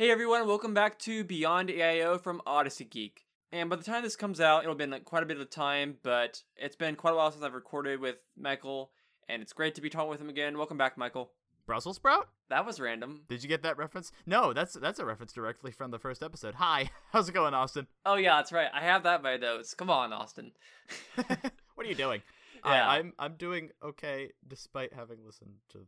Hey everyone, welcome back to Beyond AIO from Odyssey Geek. And by the time this comes out, it'll have been like quite a bit of time, but it's been quite a while since I've recorded with Michael, and it's great to be talking with him again. Welcome back, Michael. Brussels sprout? That was random. Did you get that reference? No, that's that's a reference directly from the first episode. Hi, how's it going, Austin? Oh yeah, that's right. I have that my notes. Come on, Austin. what are you doing? Yeah. I, I'm I'm doing okay despite having listened to.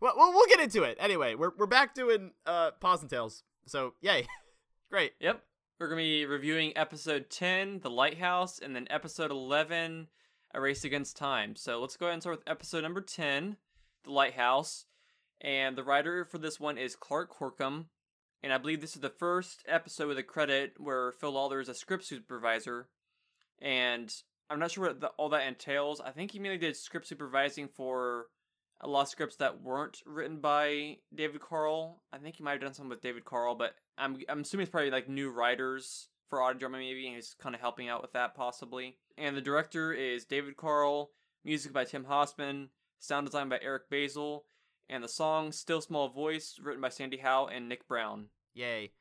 Well, well, we'll get into it anyway. We're we're back doing uh paws and tales. So yay, great. Yep. We're gonna be reviewing episode ten, The Lighthouse, and then episode eleven, A Race Against Time. So let's go ahead and start with episode number ten, The Lighthouse. And the writer for this one is Clark Corkum. And I believe this is the first episode with a credit where Phil Lollar is a script supervisor. And I'm not sure what the, all that entails. I think he mainly did script supervising for a lot of scripts that weren't written by David Carl. I think he might have done some with David Carl, but I'm I'm assuming it's probably like new writers for audio drama maybe, and he's kind of helping out with that possibly. And the director is David Carl, music by Tim Hossman, sound design by Eric Basil, and the song "Still Small Voice" written by Sandy Howe and Nick Brown. Yay.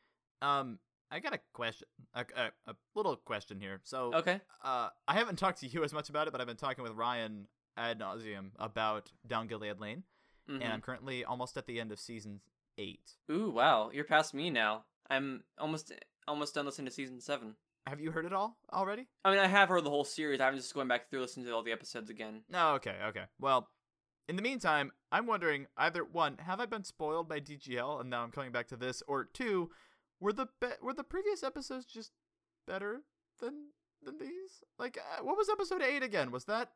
Um, I got a question, a, a, a little question here. So, Okay. uh, I haven't talked to you as much about it, but I've been talking with Ryan ad nauseum about Down Gilead Lane, Mhm. and I'm currently almost at the end of season eight. Ooh, wow, you're past me now. I'm almost almost done listening to season seven. Have you heard it all already? I mean, I have heard the whole series. I'm just going back through listening to all the episodes again. No, okay, okay. Well, in the meantime, I'm wondering either one, have I been spoiled by DGL and now I'm coming back to this, or two, were the be- were the previous episodes just better than than these? Like, uh, what was episode eight again? Was that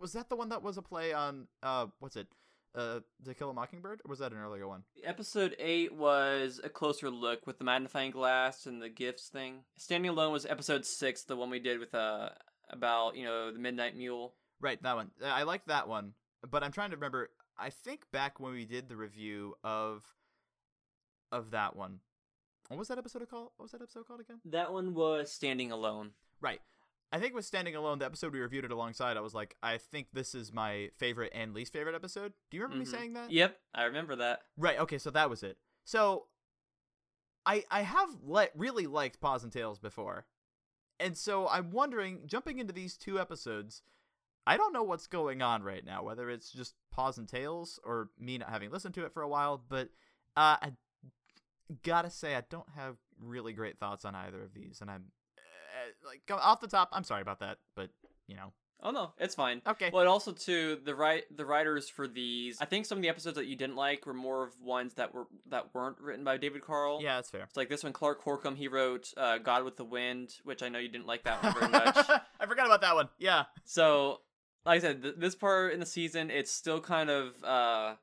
was that the one that was a play on uh what's it? Uh, To Kill a Mockingbird, or was that an earlier one? Episode 8 was a closer look with the magnifying glass and the gifts thing. Standing Alone was episode 6, the one we did with uh about, you know, the Midnight Mule. Right, that one. I like that one, but I'm trying to remember. I think back when we did the review of of that one, what was that episode called? What was that episode called again? That one was Standing Alone. Right. I think with Standing Alone, the episode we reviewed it alongside, I was like, I think this is my favorite and least favorite episode. Do you remember Mhm. me saying that? Yep, I remember that. Right. Okay, so that was it. So, I I have le- really liked Paws and Tales before, and so I'm wondering, jumping into these two episodes, I don't know what's going on right now. Whether it's just Paws and Tales or me not having listened to it for a while, but uh, I gotta say I don't have really great thoughts on either of these, and I'm like off the top, I'm sorry about that, but you know, Oh no, it's fine. okay. But also too, the right the writers for these, I think some of the episodes that you didn't like were more of ones that were that weren't written by David Carl. Yeah, that's fair. It's like this one, Clark Corkum. He wrote uh, "God with the Wind," which I know you didn't like that one very much. I forgot about that one. Yeah. So, like I said, th- this part in the season, it's still kind of uh,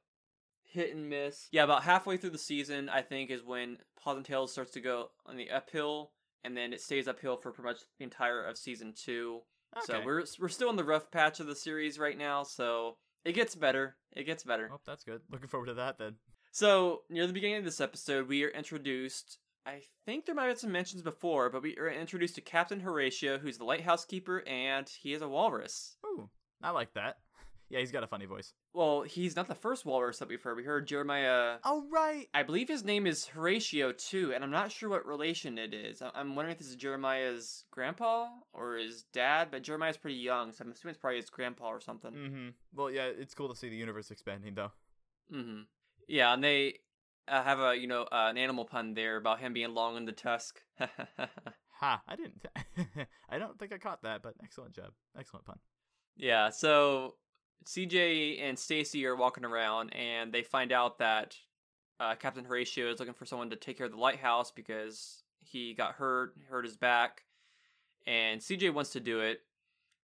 hit and miss. Yeah, about halfway through the season, I think, is when Paws and Tales starts to go on the uphill, and then it stays uphill for pretty much the entire of season two. Okay. So we're we're still in the rough patch of the series right now. So it gets better. It gets better. Oh, that's good. Looking forward to that then. So near the beginning of this episode, we are introduced. I think there might have been some mentions before, but we are introduced to Captain Horatio, who's the lighthouse keeper, and he is a walrus. Ooh, I like that. Yeah, he's got a funny voice. Well, he's not the first walrus that we've heard. We heard Jeremiah. Oh right. I believe his name is Horatio too, and I'm not sure what relation it is. I- I'm wondering if this is Jeremiah's grandpa or his dad, but Jeremiah's pretty young, so I'm assuming it's probably his grandpa or something. Mm-hmm. Well, yeah, it's cool to see the universe expanding though. Mm-hmm. Yeah, and they uh, have a you know uh, an animal pun there about him being long in the tusk. Ha! I didn't. I don't think I caught that, but excellent job. Excellent pun. yeah, so CJ and Stacy are walking around, and they find out that uh, Captain Horatio is looking for someone to take care of the lighthouse because he got hurt, hurt his back, and CJ wants to do it,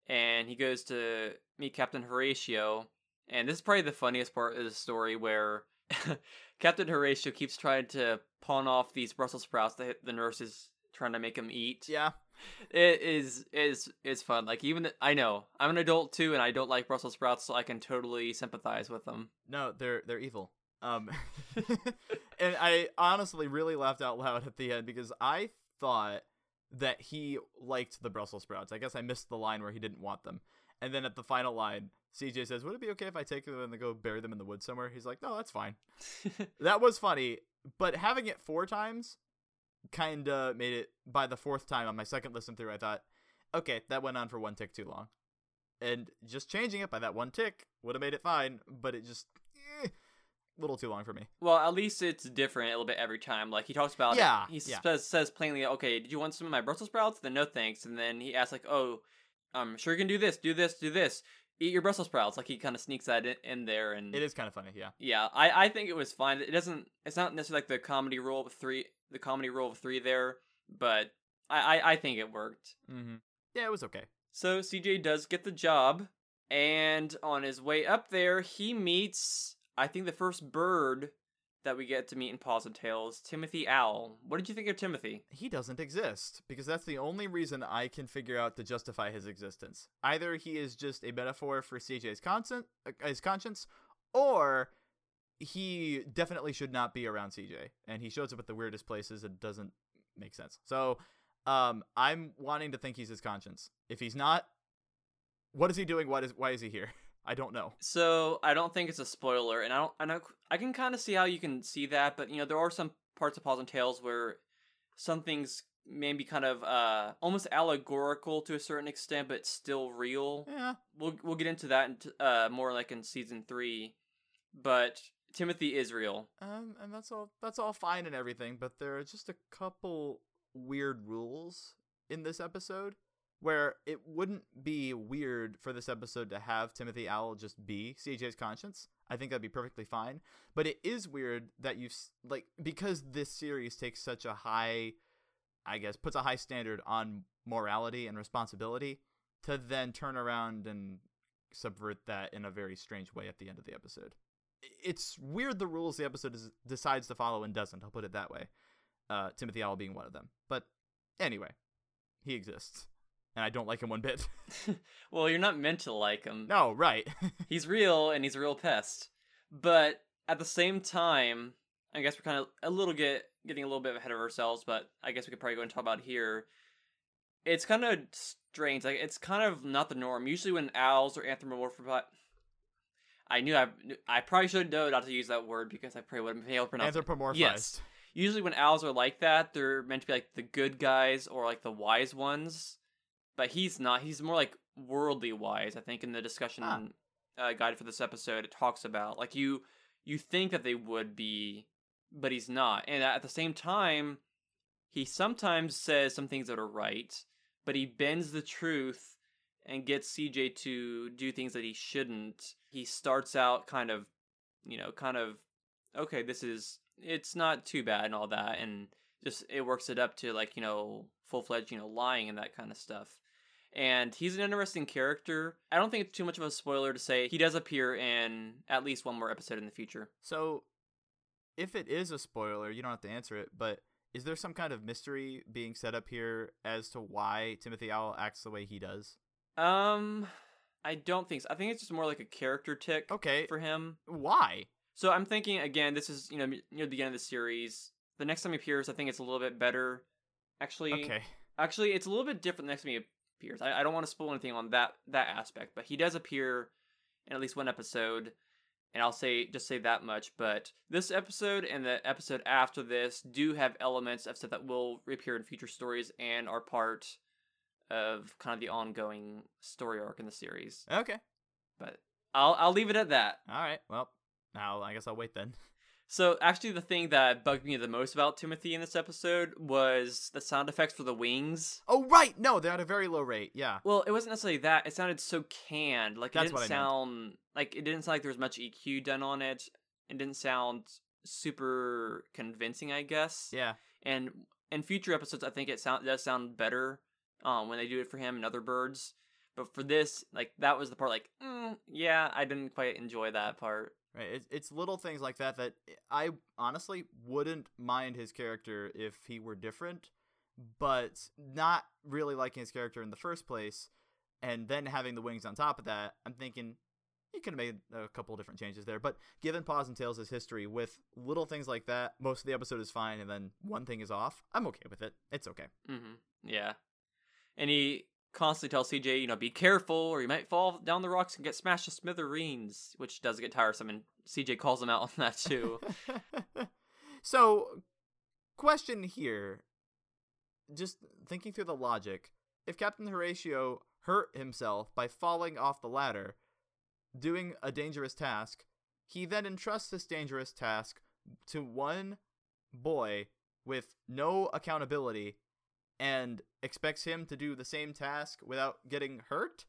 and he goes to meet Captain Horatio, and this is probably the funniest part of the story where Captain Horatio keeps trying to pawn off these Brussels sprouts that the nurse is trying to make him eat. Yeah. It is is is fun. Like even the, I know I'm an adult too, and I don't like Brussels sprouts, so I can totally sympathize with them. No, they're they're evil. Um, and I honestly really laughed out loud at the end because I thought that he liked the Brussels sprouts. I guess I missed the line where he didn't want them. And then at the final line, CJ says, "Would it be okay if I take them and go bury them in the woods somewhere?" He's like, "No, that's fine." That was funny. but having it four times kind of made it by the fourth time on my second listen through i thought okay that went on for one tick too long and just changing it by that one tick would have made it fine but it just eh, little too long for me Well, at least it's different a little bit every time. Like he talks about, it, Yeah, he yeah. says says plainly, "Okay, did you want some of my Brussels sprouts?" Then no thanks. And then he asks like, "Oh, I'm sure you can do this, do this, do this. Eat your Brussels sprouts." Like he kind of sneaks that in, in there, and it is kind of funny yeah yeah, I I think it was fine. It doesn't. It's not necessarily like the comedy rule of three, the comedy rule of three there, but I I, I think it worked. mm-hmm. yeah it was okay So CJ does get the job, and on his way up there, he meets I think the first bird that we get to meet in Paws and Tales, Timothy Owl. What did you think of Timothy? he doesn't exist because that's the only reason I can figure out to justify his existence. Either he is just a metaphor for CJ's conscience, uh, his conscience, or he definitely should not be around CJ, and he shows up at the weirdest places. It doesn't make sense. So, um, I'm wanting to think he's his conscience. If he's not, what is he doing? What is why is he here? I don't know. So I don't think it's a spoiler, and I don't. I know I can kind of see how you can see that, but you know there are some parts of Paws and Tales where some things maybe kind of uh almost allegorical to a certain extent, but still real. Yeah, we'll we'll get into that in t- uh more like in season three, but Timothy is real. Um, and that's all. That's all fine and everything, but there are just a couple weird rules in this episode where it wouldn't be weird for this episode to have Timothy Owl just be CJ's conscience. I think that'd be perfectly fine. But it is weird that you've like because this series takes such a high, I guess, puts a high standard on morality and responsibility to then turn around and subvert that in a very strange way at the end of the episode it's weird the rules the episode is, decides to follow and doesn't. I'll put it that way. Uh, Timothy Owl being one of them. But anyway, he exists, and I don't like him one bit. well, you're not meant to like him. no, right? He's real and he's a real pest. But at the same time, I guess we're kind of a little get getting a little bit ahead of ourselves, but I guess we could probably go and talk about it here. It's kind of strange. Like it's kind of not the norm. Usually when owls are anthropomorphized I knew I I probably should know not to use that word because I probably wouldn't be able to pronounce it. Anthropomorphized. Yes. Usually when owls are like that, they're meant to be like the good guys or like the wise ones. But he's not. He's more like worldly wise, I think in the discussion Ah. uh, guide for this episode it talks about. Like you you think that they would be, but he's not. And at the same time, he sometimes says some things that are right, but he bends the truth and gets CJ to do things that he shouldn't. He starts out kind of, you know, kind of, okay, this is, it's not too bad and all that. And just, it works it up to like, you know, full fledged, you know, lying and that kind of stuff. And he's an interesting character. I don't think it's too much of a spoiler to say he does appear in at least one more episode in the future. So, if it is a spoiler, you don't have to answer it. But is there some kind of mystery being set up here as to why Timothy Owl acts the way he does? Um, I don't think so. I think it's just more like a character tick Okay, for him. why? So I'm thinking again. This is you know near the end of the series. The next time he appears, I think it's a little bit better. Actually, Okay, actually, it's a little bit different the next time he appears. I, I don't want to spoil anything on that that aspect, but he does appear in at least one episode, and I'll say just say that much. But this episode and the episode after this do have elements of stuff that will reappear in future stories and are part of kind of the ongoing story arc in the series. okay, But I'll I'll leave it at that. all right. Well, now I guess I'll wait then. So actually, the thing that bugged me the most about Timothy in this episode was the sound effects for the wings. Oh right, no, they're at a very low rate. Yeah. Well, it wasn't necessarily that. It sounded so canned. Like it That's didn't what I meant. sound like it didn't sound like there was much EQ done on it. It didn't sound super convincing, I guess. Yeah. And in future episodes, I think it sound does sound better um, when they do it for him and other birds. But for this, like that was the part. Like, mm, yeah, I didn't quite enjoy that part. Right. It's, it's little things like that that I honestly wouldn't mind his character if he were different, but not really liking his character in the first place, and then having the wings on top of that, I'm thinking you could have made a couple different changes there. But given Paws and Tales' history with little things like that, most of the episode is fine, and then one thing is off. I'm okay with it. It's okay. hmm Yeah. And he constantly tells CJ, you know, be careful or you might fall down the rocks and get smashed to smithereens, which does get tiresome. And CJ calls him out on that too. So, question here. Just thinking through the logic, if Captain Horatio hurt himself by falling off the ladder, doing a dangerous task, he then entrusts this dangerous task to one boy with no accountability and expects him to do the same task without getting hurt?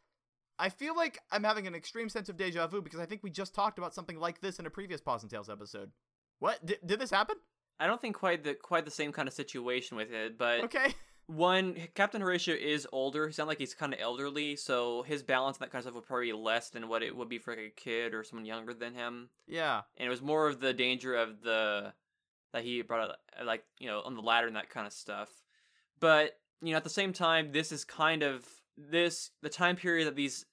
I feel like I'm having an extreme sense of deja vu because I think we just talked about something like this in a previous Paws and Tales episode. What? Did, did this happen? I don't think quite the quite the same kind of situation with it, but Okay. one Captain Horatio is older. He sounds like he's kind of elderly, so his balance and that kind of stuff would probably be less than what it would be for like a kid or someone younger than him. Yeah. And it was more of the danger of the that he brought up, like you know, on the ladder and that kind of stuff. But you know, at the same time, this is kind of this the time period that these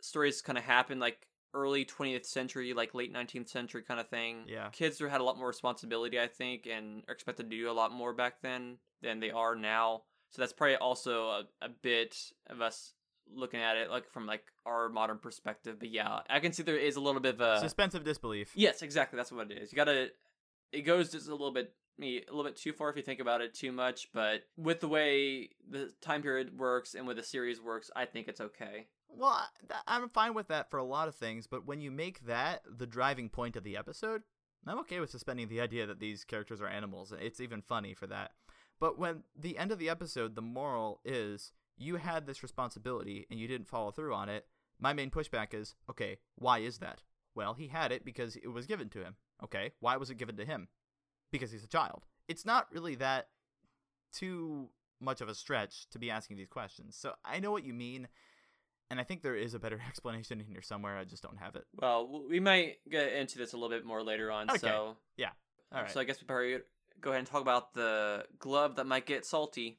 stories kind of happen, like early 20th century, like late 19th century kind of thing. Yeah. Kids had a lot more responsibility, I think, and are expected to do a lot more back then than they are now. So that's probably also a, a bit of us looking at it like from like our modern perspective. But yeah, I can see there is a little bit of a Suspense of disbelief. Yes, exactly. That's what it is. You gotta. It goes just a little bit, me a little bit too far if you think about it too much. But with the way the time period works and with the series works, I think it's okay. Well, I'm fine with that for a lot of things, but when you make that the driving point of the episode, I'm okay with suspending the idea that these characters are animals. It's even funny for that. But when the end of the episode, the moral is you had this responsibility and you didn't follow through on it, my main pushback is okay, why is that? Well, he had it because it was given to him. Okay, why was it given to him? Because he's a child. It's not really that too much of a stretch to be asking these questions. So I know what you mean, and I think there is a better explanation in here somewhere. I just don't have it. Well, we might get into this a little bit more later on. Okay. So Yeah. All right. So I guess we probably go ahead and talk about the glove that might get salty.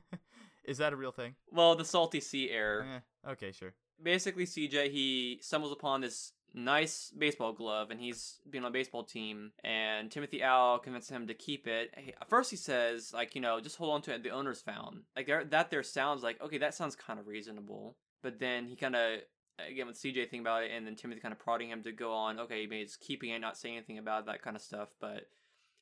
is that a real thing? Well, the salty sea air. Eh, okay, sure. basically CJ he stumbles upon this nice baseball glove and he's being on a baseball team and Timothy Owl convinces him to keep it. He- first he says like, you know, just hold on to it the owner's found. Like there that there sounds like okay, that sounds kind of reasonable. But then he kind of again with CJ thinking about it and then Timothy kind of prodding him to go on, okay, maybe he's keeping it, not saying anything about it, that kind of stuff, but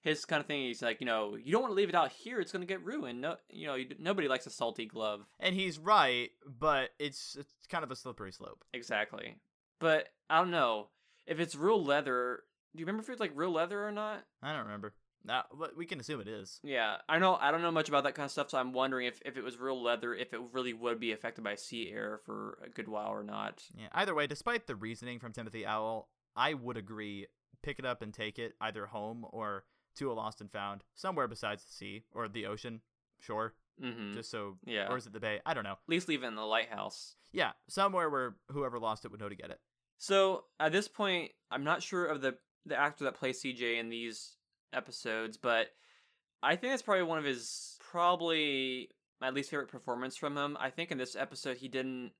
his kind of thing, he's like, you know, you don't want to leave it out here; it's gonna get ruined. No, you know, you, nobody likes a salty glove. And he's right, but it's it's kind of a slippery slope. Exactly. But I don't know if it's real leather. Do you remember if it's like real leather or not? I don't remember. Now, but we can assume it is. Yeah, I know. I don't know much about that kind of stuff, so I'm wondering if, if it was real leather, if it really would be affected by sea air for a good while or not. Yeah. Either way, despite the reasoning from Timothy Owl, I would agree. Pick it up and take it either home or to a lost and found somewhere besides the sea or the ocean. Sure, Mm-hmm. just so. yeah. Or is it the bay? I don't know. At least leave it in the lighthouse. Yeah, somewhere where whoever lost it would know to get it. So at this point, I'm not sure of the the actor that plays CJ in these episodes, but I think that's probably one of his probably my least favorite performance from him. I think in this episode he didn't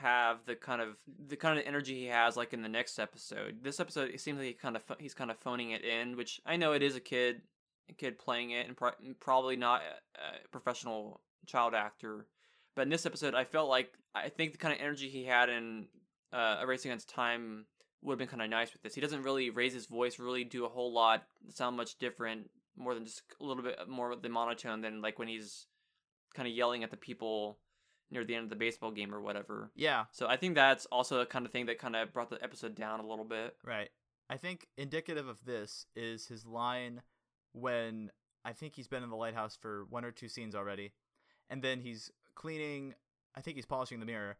have the kind of the kind of energy he has like in the next episode. This episode it seems like he kind of he's kind of phoning it in, which I know it is a kid a kid playing it and pro- probably not a, a professional child actor. But in this episode, I felt like I think the kind of energy he had in uh, A Race Against Time would have been kind of nice with this. He doesn't really raise his voice, really do a whole lot, sound much different, more than just a little bit more of the monotone than like when he's kind of yelling at the people near the end of the baseball game or whatever. Yeah, So I think that's also a kind of thing that kind of brought the episode down a little bit. right. I think indicative of this is his line when I think he's been in the lighthouse for one or two scenes already, and then he's cleaning. I think he's polishing the mirror.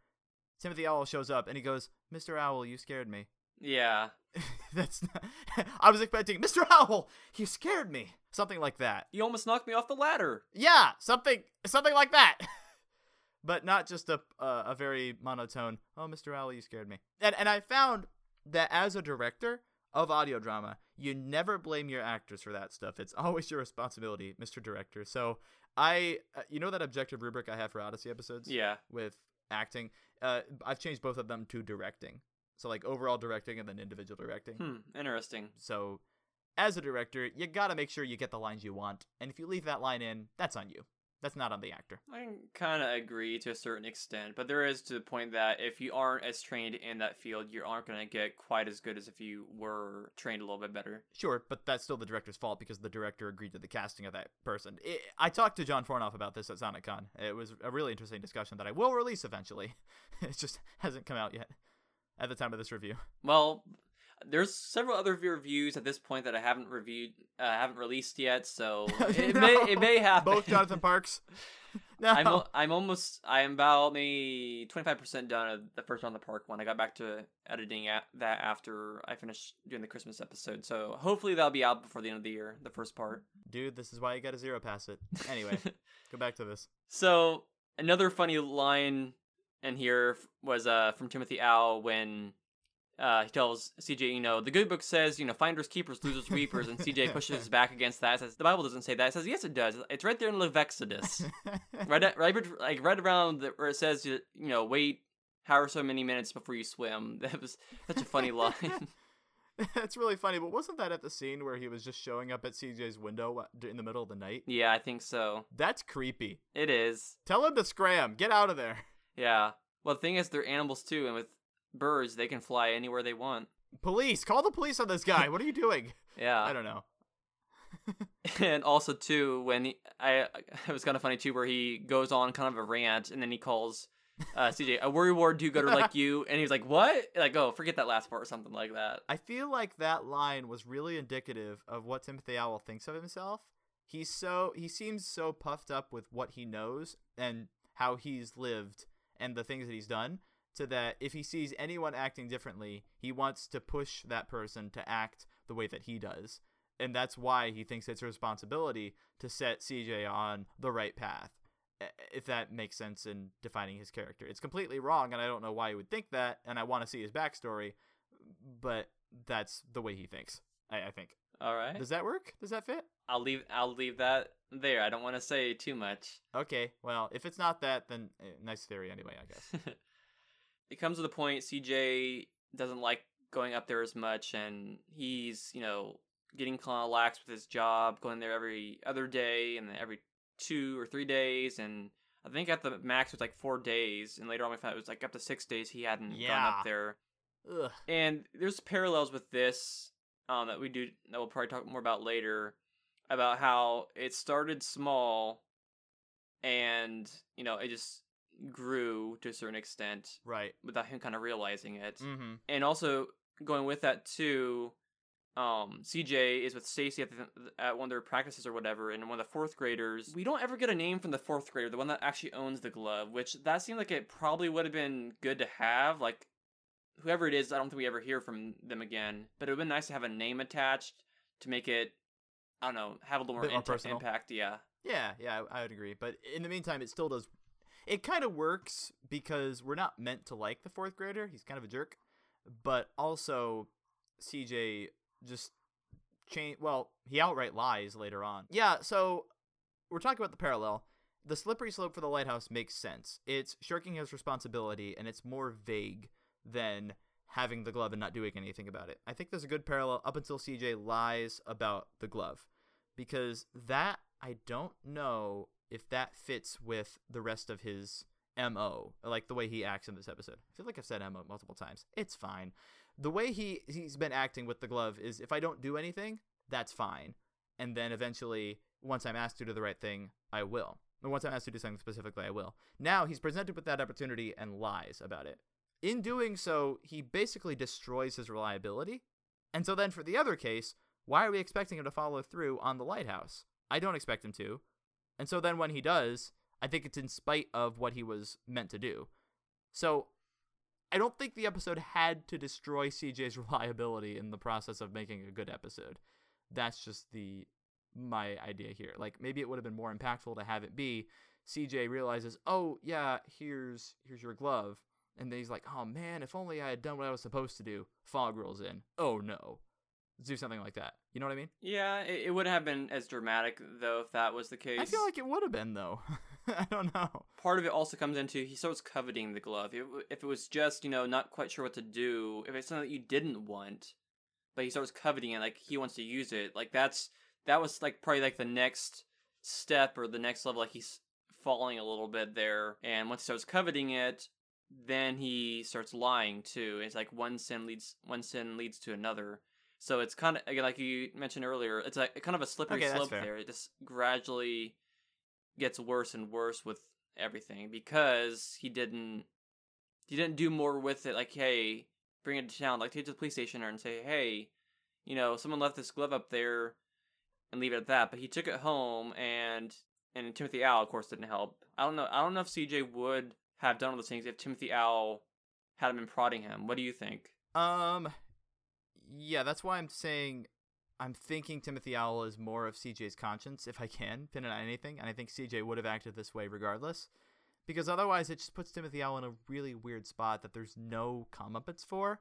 Timothy Owl shows up and he goes, "Mr. Owl, you scared me." Yeah. That's not, I was expecting Mr. Owl. You scared me. Something like that. You almost knocked me off the ladder. Yeah, something something like that. but not just a uh, a very monotone. Oh, Mr. Owl, you scared me. And and I found that as a director of audio drama, you never blame your actors for that stuff. It's always your responsibility, Mr. Director. So I, uh, you know that objective rubric I have for Odyssey episodes Yeah. with acting. Uh, I've changed both of them to directing. So like overall directing and then individual directing. Hmm. Interesting. So, as a director, you gotta make sure you get the lines you want, and if you leave that line in, that's on you. That's not on the actor. I kind of agree to a certain extent, but there is to the point that if you aren't as trained in that field, you aren't going to get quite as good as if you were trained a little bit better. Sure, but that's still the director's fault because the director agreed to the casting of that person. It, I talked to John Fornoff about this at SonicCon. It was a really interesting discussion that I will release eventually. it just hasn't come out yet at the time of this review. Well, there's several other reviews at this point that I haven't reviewed, uh, haven't released yet, so it No. may it may happen. Both Jonathan Parks. No. I'm I'm almost I'm about maybe 25 percent done of the first on the park one. I got back to editing at that after I finished doing the Christmas episode, so hopefully that'll be out before the end of the year. The first part. Dude, this is why you got to zero pass it. Anyway, go back to this. So another funny line in here was uh from Timothy Owl when uh, he tells CJ, you know, the good book says, you know, finders keepers, losers weepers, and CJ pushes his back against that. Says the Bible doesn't say that. It says yes, it does. It's right there in Levexodus, right, at, right, like right around the, where it says, you know, wait however so many minutes before you swim. That was such a funny line. That's really funny, but wasn't that at the scene where he was just showing up at CJ's window in the middle of the night? yeah, I think so. That's creepy. It is. Tell him to scram. Get out of there. Yeah. Well, the thing is, they're animals too, and with birds, they can fly anywhere they want. Police, call the police on this guy. What are you doing? Yeah. I don't know. and also too when he, I it was kind of funny too where he goes on kind of a rant and then he calls uh, CJ a worry ward do gooder like you and he's like what like oh forget that last part or something like that I feel like that line was really indicative of what Timothy Owl thinks of himself. He's so he seems so puffed up with what he knows and how he's lived and the things that he's done to that if he sees anyone acting differently, he wants to push that person to act the way that he does. And that's why he thinks it's a responsibility to set CJ on the right path. If that makes sense in defining his character. It's completely wrong and I don't know why he would think that and I want to see his backstory, but that's the way he thinks. I, I think. all right Does that work? Does that fit? I'll leave I'll leave that there I don't want to say too much Okay. Well, if it's not that, then eh, nice theory anyway. I guess. it comes to the point CJ doesn't like going up there as much and he's you know getting kind of lax with his job going there every other day and every two or three days and I think at the max it was like four days and later on we found it was like up to six days he hadn't gone up there Ugh. and there's parallels with this um, that we do that we'll probably talk more about later about how it started small and you know it just grew to a certain extent Right. without him kind of realizing it. Mm-hmm. And also going with that too, um, CJ is with Stacy at, the, at one of their practices or whatever, and one of the fourth graders. We don't ever get a name from the fourth grader, the one that actually owns the glove, which that seemed like it probably would have been good to have. Like whoever it is, I don't think we ever hear from them again. But it would have been nice to have a name attached to make it. I don't know, have a little more, Bit more impact. Yeah, Yeah, yeah, I, I would agree. But in the meantime, it still does. It kind of works because we're not meant to like the fourth grader. He's kind of a jerk, but also CJ just change. Well, he outright lies later on. Yeah, so we're talking about the parallel. The slippery slope for the lighthouse makes sense. It's shirking his responsibility, and it's more vague than having the glove and not doing anything about it. I think there's a good parallel up until CJ lies about the glove because that I don't know if that fits with the rest of his MO, like the way he acts in this episode. I feel like I've said MO multiple times. It's fine. The way he he's been acting with the glove is if I don't do anything, that's fine. And then eventually, once I'm asked to do the right thing, I will. And once I'm asked to do something specifically, I will. Now he's presented with that opportunity and lies about it. In doing so, he basically destroys his reliability. And so then for the other case, why are we expecting him to follow through on the lighthouse? I don't expect him to. And so then when he does, I think it's in spite of what he was meant to do. So I don't think the episode had to destroy CJ's reliability in the process of making a good episode. That's just the my idea here. Like maybe it would have been more impactful to have it be CJ realizes, "Oh, yeah, here's here's your glove." And then he's like, "Oh man, if only I had done what I was supposed to do." Fog rolls in. "Oh no." Do something like that. You know what I mean? yeah. It, it wouldn't have been as dramatic though if that was the case. I feel like it would have been though. I don't know. part of it also comes into he starts coveting the glove. If, if it was just you know not quite sure what to do, if it's something that you didn't want, but he starts coveting it, like he wants to use it, like that's that was like probably like the next step or the next level. Like he's falling a little bit there. And once he starts coveting it, then he starts lying too. It's like one sin leads one sin leads to another. So it's kind of again like you mentioned earlier. It's like kind of a slippery Okay, slope there. It just gradually gets worse and worse with everything because he didn't he didn't do more with it. Like hey, bring it to town. Like take it to the police station and say hey, you know someone left this glove up there and leave it at that. But he took it home and and Timothy Owl of course didn't help. I don't know. I don't know if CJ would have done all those things if Timothy Owl hadn't been prodding him. What do you think? Um, yeah, that's why I'm saying I'm thinking Timothy Owl is more of CJ's conscience, if I can pin it on anything, and I think CJ would have acted this way regardless, because otherwise it just puts Timothy Owl in a really weird spot that there's no comeuppance for,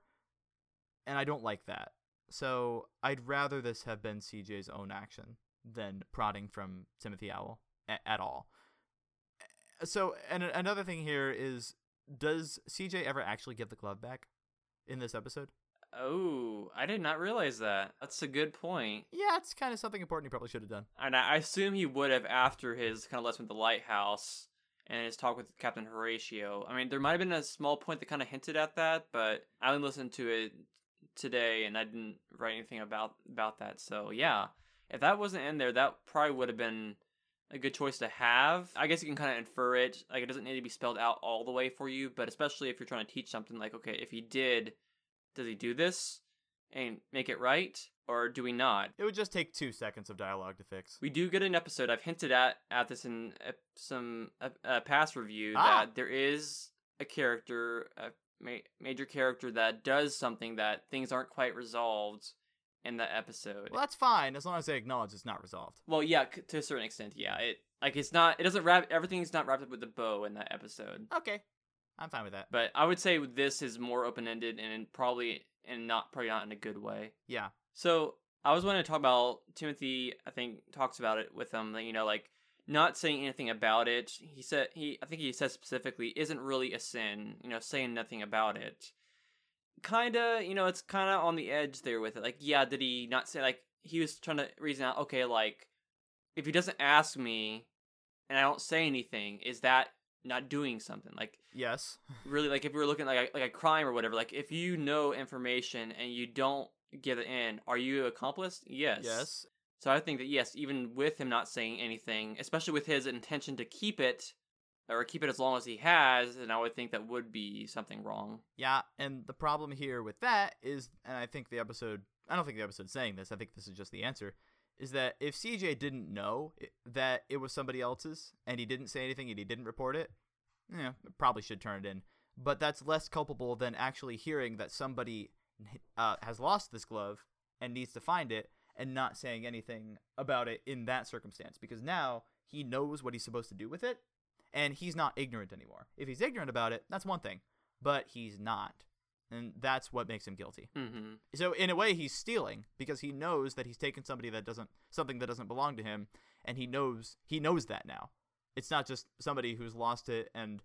and I don't like that. So I'd rather this have been CJ's own action than prodding from Timothy Owl a- at all. So, and another thing here is, does CJ ever actually give the glove back in this episode? Oh, I did not realize that. That's a good point. Yeah, it's kind of something important he probably should have done. And I assume he would have after his kind of lesson with the lighthouse and his talk with Captain Horatio. I mean, there might have been a small point that kind of hinted at that, but I only listened to it today and I didn't write anything about about that. So yeah, if that wasn't in there, that probably would have been a good choice to have. I guess you can kind of infer it. Like it doesn't need to be spelled out all the way for you, but especially if you're trying to teach something, like okay, if he did, does he do this and make it right, or do we not? It would just take two seconds of dialogue to fix. We do get an episode. I've hinted at at this in uh, some uh, uh, past review Ah. that there is a character, a ma- major character that does something that things aren't quite resolved in that episode. Well, that's fine as long as they acknowledge it's not resolved. Well, yeah, c- to a certain extent, yeah. It like it's not. It doesn't wrap. Everything's not wrapped up with a bow in that episode. Okay, I'm fine with that. But I would say this is more open ended and probably and not probably not in a good way. Yeah, So I was wanting to talk about Timothy. I think talks about it with him. That you know, like not saying anything about it. He said he. I think he said specifically isn't really a sin. You know, saying nothing about it. Kinda, you know, it's kind of on the edge there with it. Like, yeah, did he not say like he was trying to reason out? Okay, like if he doesn't ask me and I don't say anything, is that not doing something? Like yes, really like if we were looking like a, like a crime or whatever like if you know information and you don't give it in are you accomplice yes yes. so i think that yes even with him not saying anything especially with his intention to keep it or keep it as long as he has and i would think that would be something wrong Yeah, and the problem here with that is, and I think the episode, I don't think the episode's saying this, I think this is just the answer, is that if CJ didn't know i- that it was somebody else's and he didn't say anything and he didn't report it, yeah, probably should turn it in. But that's less culpable than actually hearing that somebody uh, has lost this glove and needs to find it and not saying anything about it in that circumstance because now he knows what he's supposed to do with it and he's not ignorant anymore. If he's ignorant about it, that's one thing, but he's not. And that's what makes him guilty. mm-hmm So in a way he's stealing because he knows that he's taken somebody that doesn't something that doesn't belong to him and he knows he knows that now. It's not just somebody who's lost it and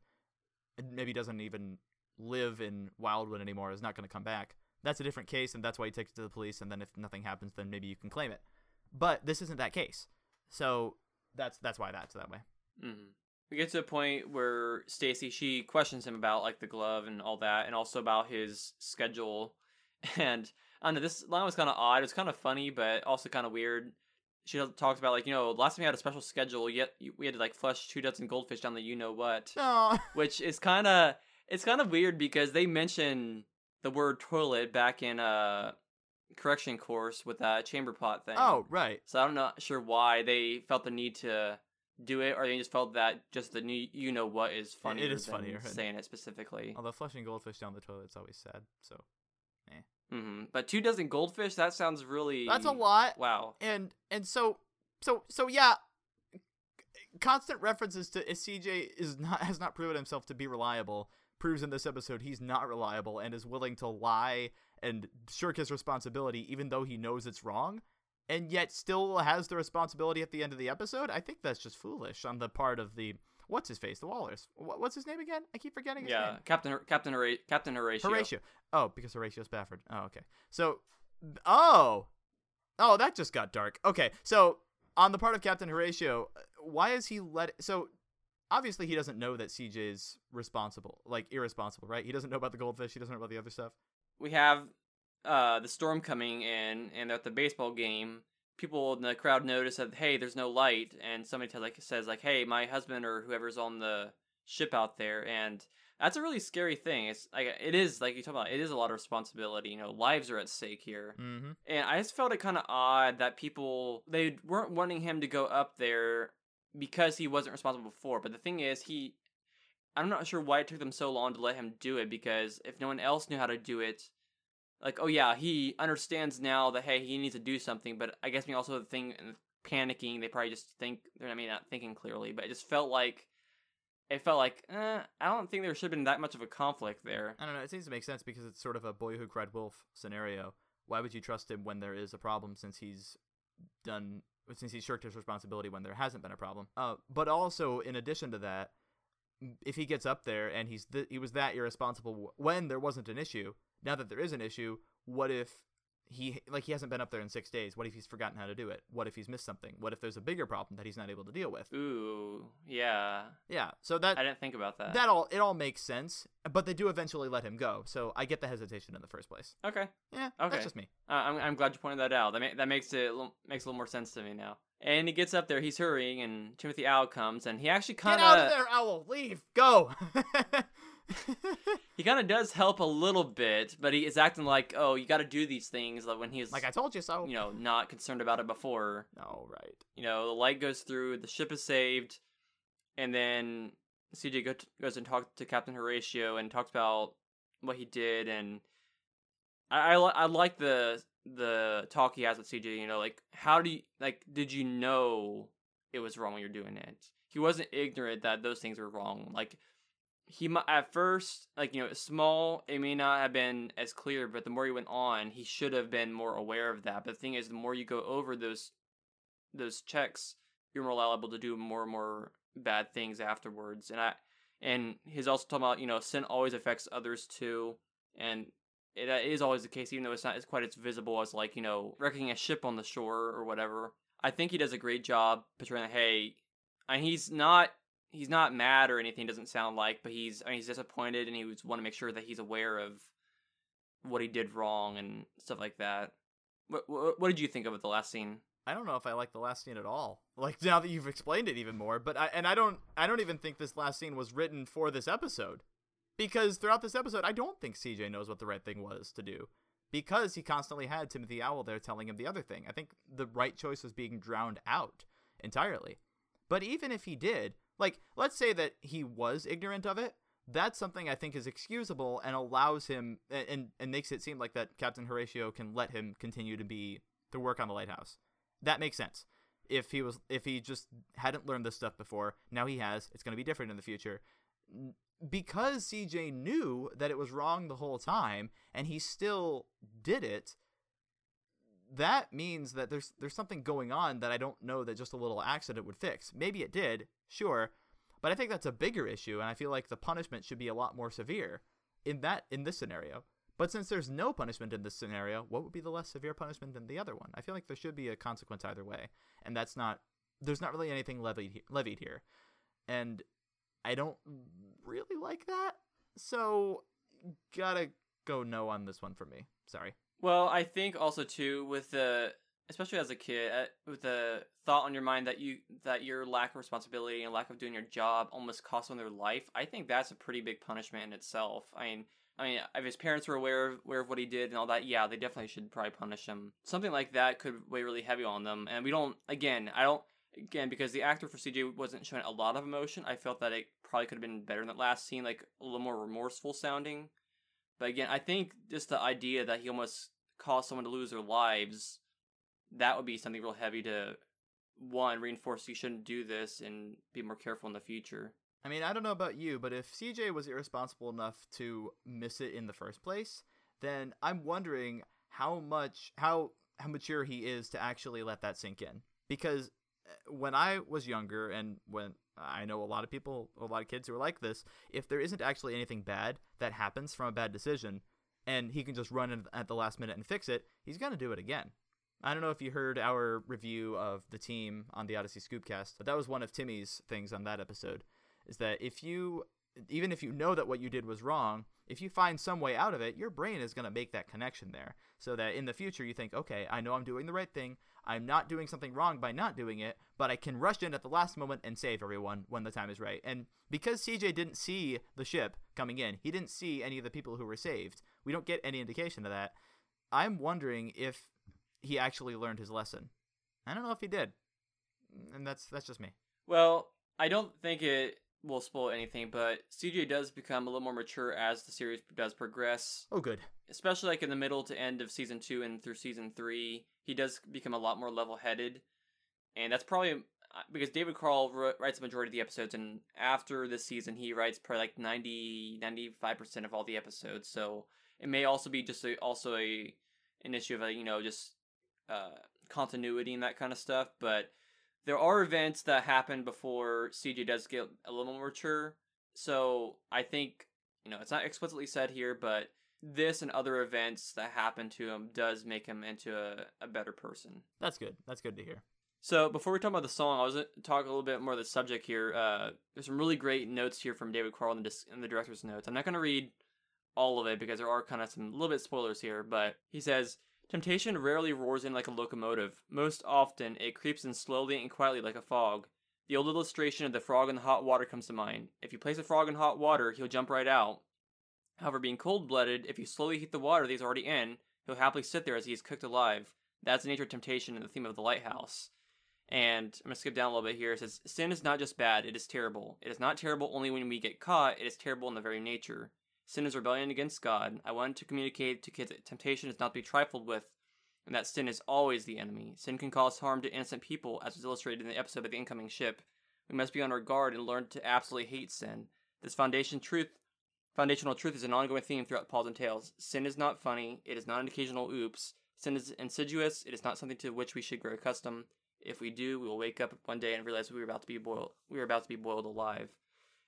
maybe doesn't even live in Wildwood anymore is not going to come back. That's a different case and that's why he takes it to the police and then if nothing happens then maybe you can claim it. But this isn't that case. So that's that's why that's that way. mm-hmm we get to a point where stacy she questions him about like the glove and all that and also about his schedule. And i don't know this line was kind of odd. It was kind of funny but also kind of weird. She talks about like you know last time we had a special schedule yet we had to like flush two dozen goldfish down the you know what which is kind of it's kind of weird because they mention the word toilet back in a correction course with that chamber pot thing. Oh, right. so i'm not sure why they felt the need to do it or they just felt that just the new you know what is funnier is than funnier. saying it specifically Although flushing goldfish down the toilet's always sad. So Mm-hmm. but two dozen goldfish that sounds really that's a lot. wow and and so so so yeah constant references to cj is not has not proven himself to be reliable proves in this episode he's not reliable and is willing to lie and shirk his responsibility even though he knows it's wrong and yet still has the responsibility at the end of the episode i think that's just foolish on the part of the what's his face the wallers Wha- what's his name again i keep forgetting his yeah name captain captain Hora- captain horatio Horatio. Oh, because Horatio Spafford. Oh, okay. So, oh, oh, that just got dark. Okay, so on the part of Captain Horatio, why is he let? So, obviously he doesn't know that CJ's responsible, like irresponsible, right? He doesn't know about the goldfish. He doesn't know about the other stuff. We have uh, the storm coming in, and they're at the baseball game. People in the crowd notice that hey, there's no light, and somebody tells like says like, hey, my husband or whoever's on the ship out there, and that's a really scary thing. It's like it is like you talk about. It is a lot of responsibility. You know, lives are at stake here, Mm-hmm. and I just felt it kind of odd that people they weren't wanting him to go up there because he wasn't responsible before. But the thing is, he I'm not sure why it took them so long to let him do it because if no one else knew how to do it, like oh yeah, he understands now that hey he needs to do something. But I guess me also the thing panicking, they probably just think they're I mean not thinking clearly, but it just felt like it felt like eh, I don't think there should have been that much of a conflict there. I don't know. It seems to make sense because it's sort of a boy who cried wolf scenario. Why would you trust him when there is a problem since he's done since he shirked his responsibility when there hasn't been a problem? Uh, but also in addition to that, if he gets up there and he's th- he was that irresponsible when there wasn't an issue, now that there is an issue, what if he like he hasn't been up there in six days? What if he's forgotten how to do it? What if he's missed something? What if there's a bigger problem that he's not able to deal with? Ooh, yeah, Yeah, so that I didn't think about that. that all it all makes sense, but they do eventually let him go. So I get the hesitation in the first place. okay. Yeah, Okay. that's just me. Uh, I'm I'm glad you pointed that out. That ma- that makes it makes a little more sense to me now. And he gets up there, he's hurrying, and Timothy Owl comes, and he actually kind of Get out of of there, owl! Leave! Go! he kind of does help a little bit, but he is acting like, oh, you got to do these things, like when he's like I told you so. you know not concerned about it before. Oh, right. You know, the light goes through, the ship is saved, and then CJ go goes and talks to Captain Horatio and talks about what he did, and I I, li- I like the the talk he has with CJ. You know, like how do you like did you know it was wrong when you're doing it? He wasn't ignorant that those things were wrong. Like he at first like you know small it may not have been as clear but the more he went on he should have been more aware of that. But the thing is the more you go over those those checks you're more liable to do more and more bad things afterwards. And i and he's also talking about you know sin always affects others too. And it uh, always the case even though it's not as quite as visible as like you know wrecking a ship on the shore or whatever. I think he does a great job portraying hey and he's not he's not mad or anything doesn't sound like but he's I mean, he's disappointed and he was want to make sure that he's aware of what he did wrong and stuff like that what, what, what did you think of the last scene I don't know if I like the last scene at all. Like now that you've explained it even more, but I and I don't I don't even think this last scene was written for this episode. Because throughout this episode, I don't think CJ knows what the right thing was to do. Because he constantly had Timothy Owl there telling him the other thing. I think the right choice was being drowned out entirely. But even if he did, like let's say that he was ignorant of it, that's something I think is excusable and allows him and and makes it seem like that Captain Horatio can let him continue to be to work on the lighthouse. That makes sense. If he was if he just hadn't learned this stuff before, now he has. It's going to be different in the future. Because CJ knew that it was wrong the whole time and he still did it, that means that there's there's something going on that I don't know that just a little accident would fix. Maybe it did, sure, but I think that's a bigger issue and I feel like the punishment should be a lot more severe in that in this scenario. But since there's no punishment in this scenario, what would be the less severe punishment than the other one? I feel like there should be a consequence either way, and that's not. There's not really anything levied levied here, and I don't really like that. So gotta go no on this one for me. Sorry. Well, I think also too with the especially as a kid uh, with the thought on your mind that you that your lack of responsibility and lack of doing your job almost cost them their life. I think that's a pretty big punishment in itself. I mean, I mean, if his parents were aware of, aware of what he did and all that, yeah, they definitely should probably punish him. Something like that could weigh really heavy on them. And we don't, again, I don't, again, because the actor for CJ wasn't showing a lot of emotion, I felt that it probably could have been better in that last scene, like a little more remorseful sounding. But again, I think just the idea that he almost caused someone to lose their lives, that would be something real heavy to, one, reinforce you shouldn't do this and be more careful in the future. I mean, I don't know about you, but if CJ was irresponsible enough to miss it in the first place, then I'm wondering how much how how mature he is to actually let that sink in. Because when I was younger and when I know a lot of people, a lot of kids who are like this, if there isn't actually anything bad that happens from a bad decision and he can just run in at the last minute and fix it, he's going to do it again. I don't know if you heard our review of the team on the Odyssey Scoopcast, but that was one of Timmy's things on that episode is that if you even if you know that what you did was wrong, if you find some way out of it, your brain is going to make that connection there. So that in the future you think, okay, I know I'm doing the right thing. I'm not doing something wrong by not doing it, but I can rush in at the last moment and save everyone when the time is right. And because CJ didn't see the ship coming in, he didn't see any of the people who were saved. We don't get any indication of that. I'm wondering if he actually learned his lesson. I don't know if he did. And that's that's just me. Well, I don't think it will spoil anything, but CJ does become a little more mature as the series does progress. Oh, good. Especially like in the middle to end of season two and through season three, he does become a lot more level-headed, and that's probably uh, because David Carl writes the majority of the episodes, and after this season, he writes probably like 90, 95 percent of all the episodes. So it may also be just a, also a an issue of a, you know just uh, continuity and that kind of stuff, but there are events that happen before CJ does get a little more mature. So I think, you know, it's not explicitly said here, but this and other events that happen to him does make him into a, a better person. That's good. That's good to hear. So before we talk about the song, I was going to talk a little bit more of the subject here. Uh, there's some really great notes here from David Carl in the, in the director's notes. I'm not going to read all of it because there are kind of some little bit spoilers here, but he says Temptation rarely roars in like a locomotive. Most often, it creeps in slowly and quietly like a fog. The old illustration of the frog in the hot water comes to mind. If you place a frog in hot water, he'll jump right out. However, being cold blooded, if you slowly heat the water that he's already in, he'll happily sit there as he is cooked alive. That's the nature of temptation and the theme of the lighthouse. And I'm to skip down a little bit here. It says, Sin is not just bad, it is terrible. It is not terrible only when we get caught, it is terrible in the very nature. Sin is rebellion against God. I wanted to communicate to kids that temptation is not to be trifled with, and that sin is always the enemy. Sin can cause harm to innocent people, as was illustrated in the episode of the incoming ship. We must be on our guard and learn to absolutely hate sin. This foundation truth, foundational truth is an ongoing theme throughout Paws and Tales. Sin is not funny. It is not an occasional oops. Sin is insidious. It is not something to which we should grow accustomed. If we do, we will wake up one day and realize we were about to be boiled. We were about to be boiled alive.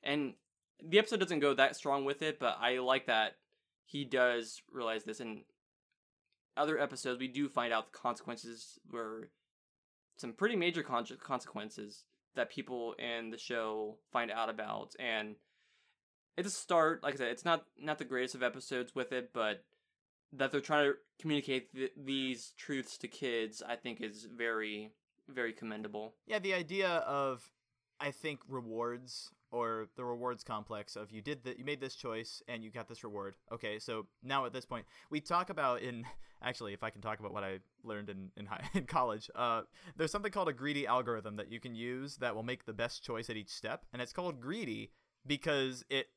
And the episode doesn't go that strong with it, but I like that he does realize this. In other episodes, we do find out the consequences were some pretty major con- consequences that people in the show find out about, and it's a start. Like I said, it's not not the greatest of episodes with it, but that they're trying to communicate th- these truths to kids, I think, is very very commendable. Yeah, the idea of I think rewards or the rewards complex of you did that you made this choice and you got this reward. Okay so now at this point we talk about in actually if i can talk about what i learned in in, high, in college uh, there's something called a greedy algorithm that you can use that will make the best choice at each step and it's called greedy because it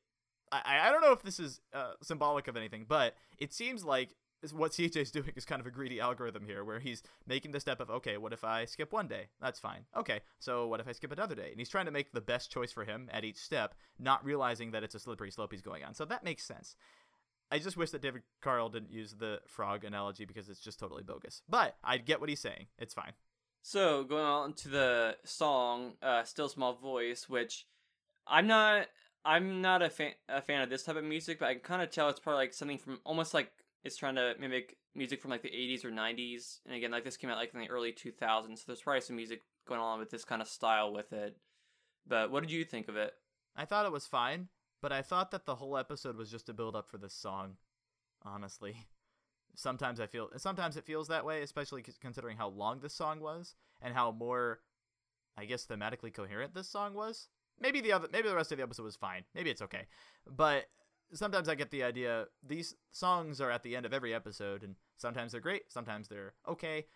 i, I don't know if this is uh, symbolic of anything but it seems like is what CJ's doing is kind of a greedy algorithm here, where he's making the step of, okay, what if I skip one day? That's fine. Okay, so what if I skip another day? And he's trying to make the best choice for him at each step, not realizing that it's a slippery slope he's going on. So that makes sense. I just wish that David Carl didn't use the frog analogy because it's just totally bogus. But I get what he's saying. It's fine. So going on to the song, uh, "Still Small Voice," which I'm not, I'm not a fan, a fan of this type of music, but I can kind of tell it's probably like something from almost like is trying to mimic music from like the 80s or 90s and again like this came out like in the early 2000s so there's probably some music going on with this kind of style with it. But what did you think of it? I thought it was fine but i thought that the whole episode was just a build up for this song honestly. Sometimes i feel sometimes it feels that way especially considering how long this song was and how more i guess thematically coherent this song was. Maybe the other maybe the rest of the episode was fine. Maybe it's okay. But sometimes I get the idea these songs are at the end of every episode, and sometimes they're great, sometimes they're okay.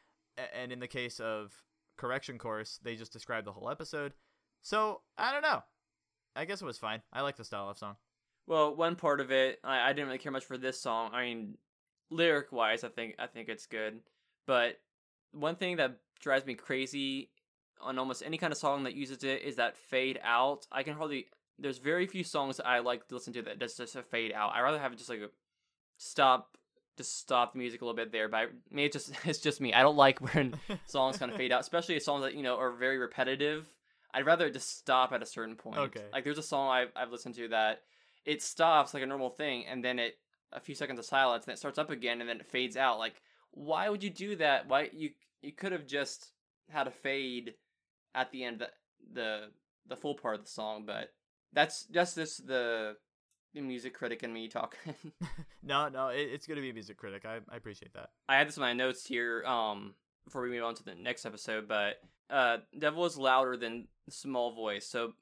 And in the case of Correction Course, they just describe the whole episode. So I don't know. I guess it was fine. I like the style of song. Well, one part of it, I, I didn't really care much for this song. I mean, lyric wise, I think I think it's good. But one thing that drives me crazy on almost any kind of song that uses it is that fade out. I can hardly there's very few songs that I like to listen to that just just a fade out. I rather have it just like a stop, just stop the music a little bit there. But I, maybe it's just it's just me. I don't like when songs kind of fade out, especially songs that you know are very repetitive. I'd rather just stop at a certain point. Okay. Like there's a song I've I've listened to that it stops like a normal thing, and then it a few seconds of silence, and it starts up again, and then it fades out. Like why would you do that? Why you you could have just had a fade at the end the the the full part of the song, but That's just this the the music critic and me talking. no, no, it, it's gonna be a music critic. I, I appreciate that. I had this in my notes here um before we move on to the next episode, but uh devil is louder than small voice. So